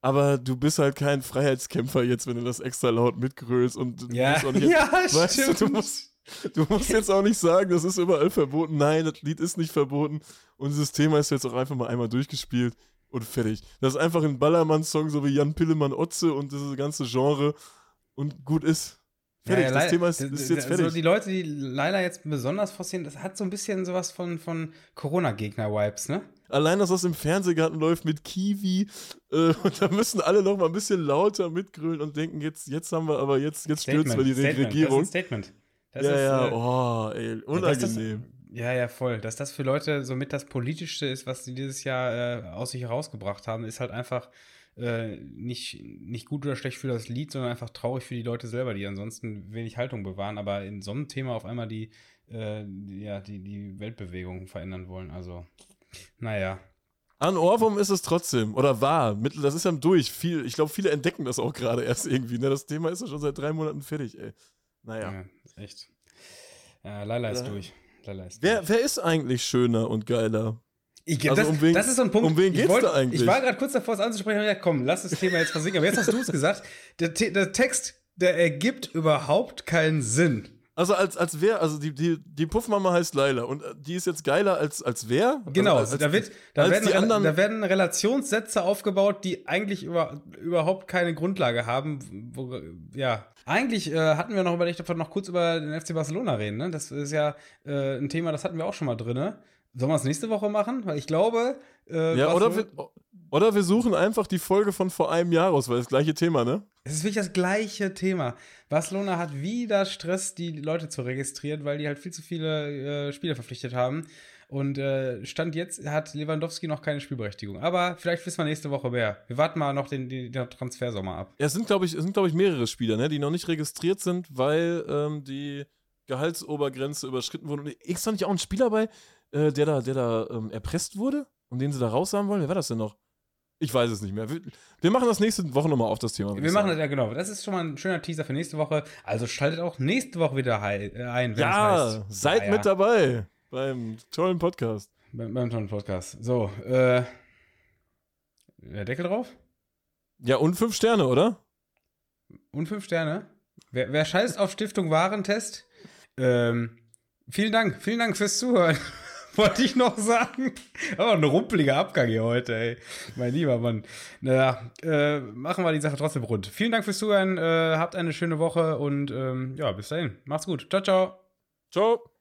Aber du bist halt kein Freiheitskämpfer jetzt, wenn du das extra laut mitgrölst und ja, auch nicht, ja weißt stimmt. Du, du, musst, du musst jetzt auch nicht sagen, das ist überall verboten. Nein, das Lied ist nicht verboten. Und dieses Thema ist jetzt auch einfach mal einmal durchgespielt und fertig. Das ist einfach ein Ballermann-Song, so wie Jan Pillemann Otze und dieses ganze Genre und gut ist. Fertig, ja, ja, das Thema ist, ist jetzt fertig. Also die Leute, die leider jetzt besonders forcieren, das hat so ein bisschen sowas von, von Corona-Gegner-Vibes, ne? allein, dass das im Fernsehgarten läuft mit Kiwi äh, und da müssen alle noch mal ein bisschen lauter mitgrölen und denken, jetzt, jetzt haben wir aber, jetzt, jetzt stürzen wir die Statement, Regierung. Das ist ein Statement. Das ja, ist, ja, äh, oh, ey, unangenehm. Ja, ja, voll. Dass das für Leute somit das Politischste ist, was sie dieses Jahr äh, aus sich herausgebracht haben, ist halt einfach äh, nicht, nicht gut oder schlecht für das Lied, sondern einfach traurig für die Leute selber, die ansonsten wenig Haltung bewahren, aber in so einem Thema auf einmal die, äh, die ja, die, die Weltbewegung verändern wollen. Also, naja. An Ohrwurm ist es trotzdem. Oder war. Das ist ja durch. Viel, ich glaube, viele entdecken das auch gerade erst irgendwie. Ne? Das Thema ist ja schon seit drei Monaten fertig, ey. Naja. Ja, echt. Ja, Lala ist ja. durch. Lala ist wer, durch. wer ist eigentlich schöner und geiler? Ich, also das, um wen, das, ist so ein Punkt. Um wen geht's wollt, da eigentlich? Ich war gerade kurz davor, es anzusprechen. Ja, komm, lass das Thema jetzt versinken. Aber jetzt hast du es gesagt. Der, der Text, der ergibt überhaupt keinen Sinn. Also als, als wer, also die, die, die Puffmama heißt Laila und äh, die ist jetzt geiler als, als wer? Genau, also als, da, wird, da, werden, anderen, da werden Relationssätze aufgebaut, die eigentlich über, überhaupt keine Grundlage haben. Wo, ja, eigentlich äh, hatten wir noch überlegt, ob wir noch kurz über den FC Barcelona reden. Ne? Das ist ja äh, ein Thema, das hatten wir auch schon mal drin. Ne? Sollen wir es nächste Woche machen? Weil ich glaube. Äh, ja, oder wir, oder wir suchen einfach die Folge von vor einem Jahr aus, weil das gleiche Thema, ne? Es ist wirklich das gleiche Thema. Barcelona hat wieder Stress, die Leute zu registrieren, weil die halt viel zu viele äh, Spieler verpflichtet haben. Und äh, Stand jetzt hat Lewandowski noch keine Spielberechtigung. Aber vielleicht wissen wir nächste Woche mehr. Wir warten mal noch den, den, Transfersommer ab. Ja, es sind, glaube ich, glaub ich, mehrere Spieler, ne, die noch nicht registriert sind, weil ähm, die Gehaltsobergrenze überschritten wurde. Und ist da nicht auch ein Spieler bei, äh, der da, der da ähm, erpresst wurde und den sie da raus haben wollen? Wer war das denn noch? Ich weiß es nicht mehr. Wir, wir machen das nächste Woche nochmal auf das Thema. Wir machen das, ja genau. Das ist schon mal ein schöner Teaser für nächste Woche. Also schaltet auch nächste Woche wieder ein, wenn ja, es heißt. seid ja, mit dabei beim tollen Podcast. Beim, beim tollen Podcast. So, äh, der Deckel drauf? Ja, und fünf Sterne, oder? Und fünf Sterne? Wer, wer scheißt auf Stiftung Warentest? Ähm, vielen Dank, vielen Dank fürs Zuhören. wollte ich noch sagen. Aber ein rumpeliger Abgang hier heute, ey. Mein lieber Mann. Naja, äh, machen wir die Sache trotzdem rund. Vielen Dank fürs Zuhören. Äh, habt eine schöne Woche und ähm, ja, bis dahin. Macht's gut. Ciao, ciao. Ciao.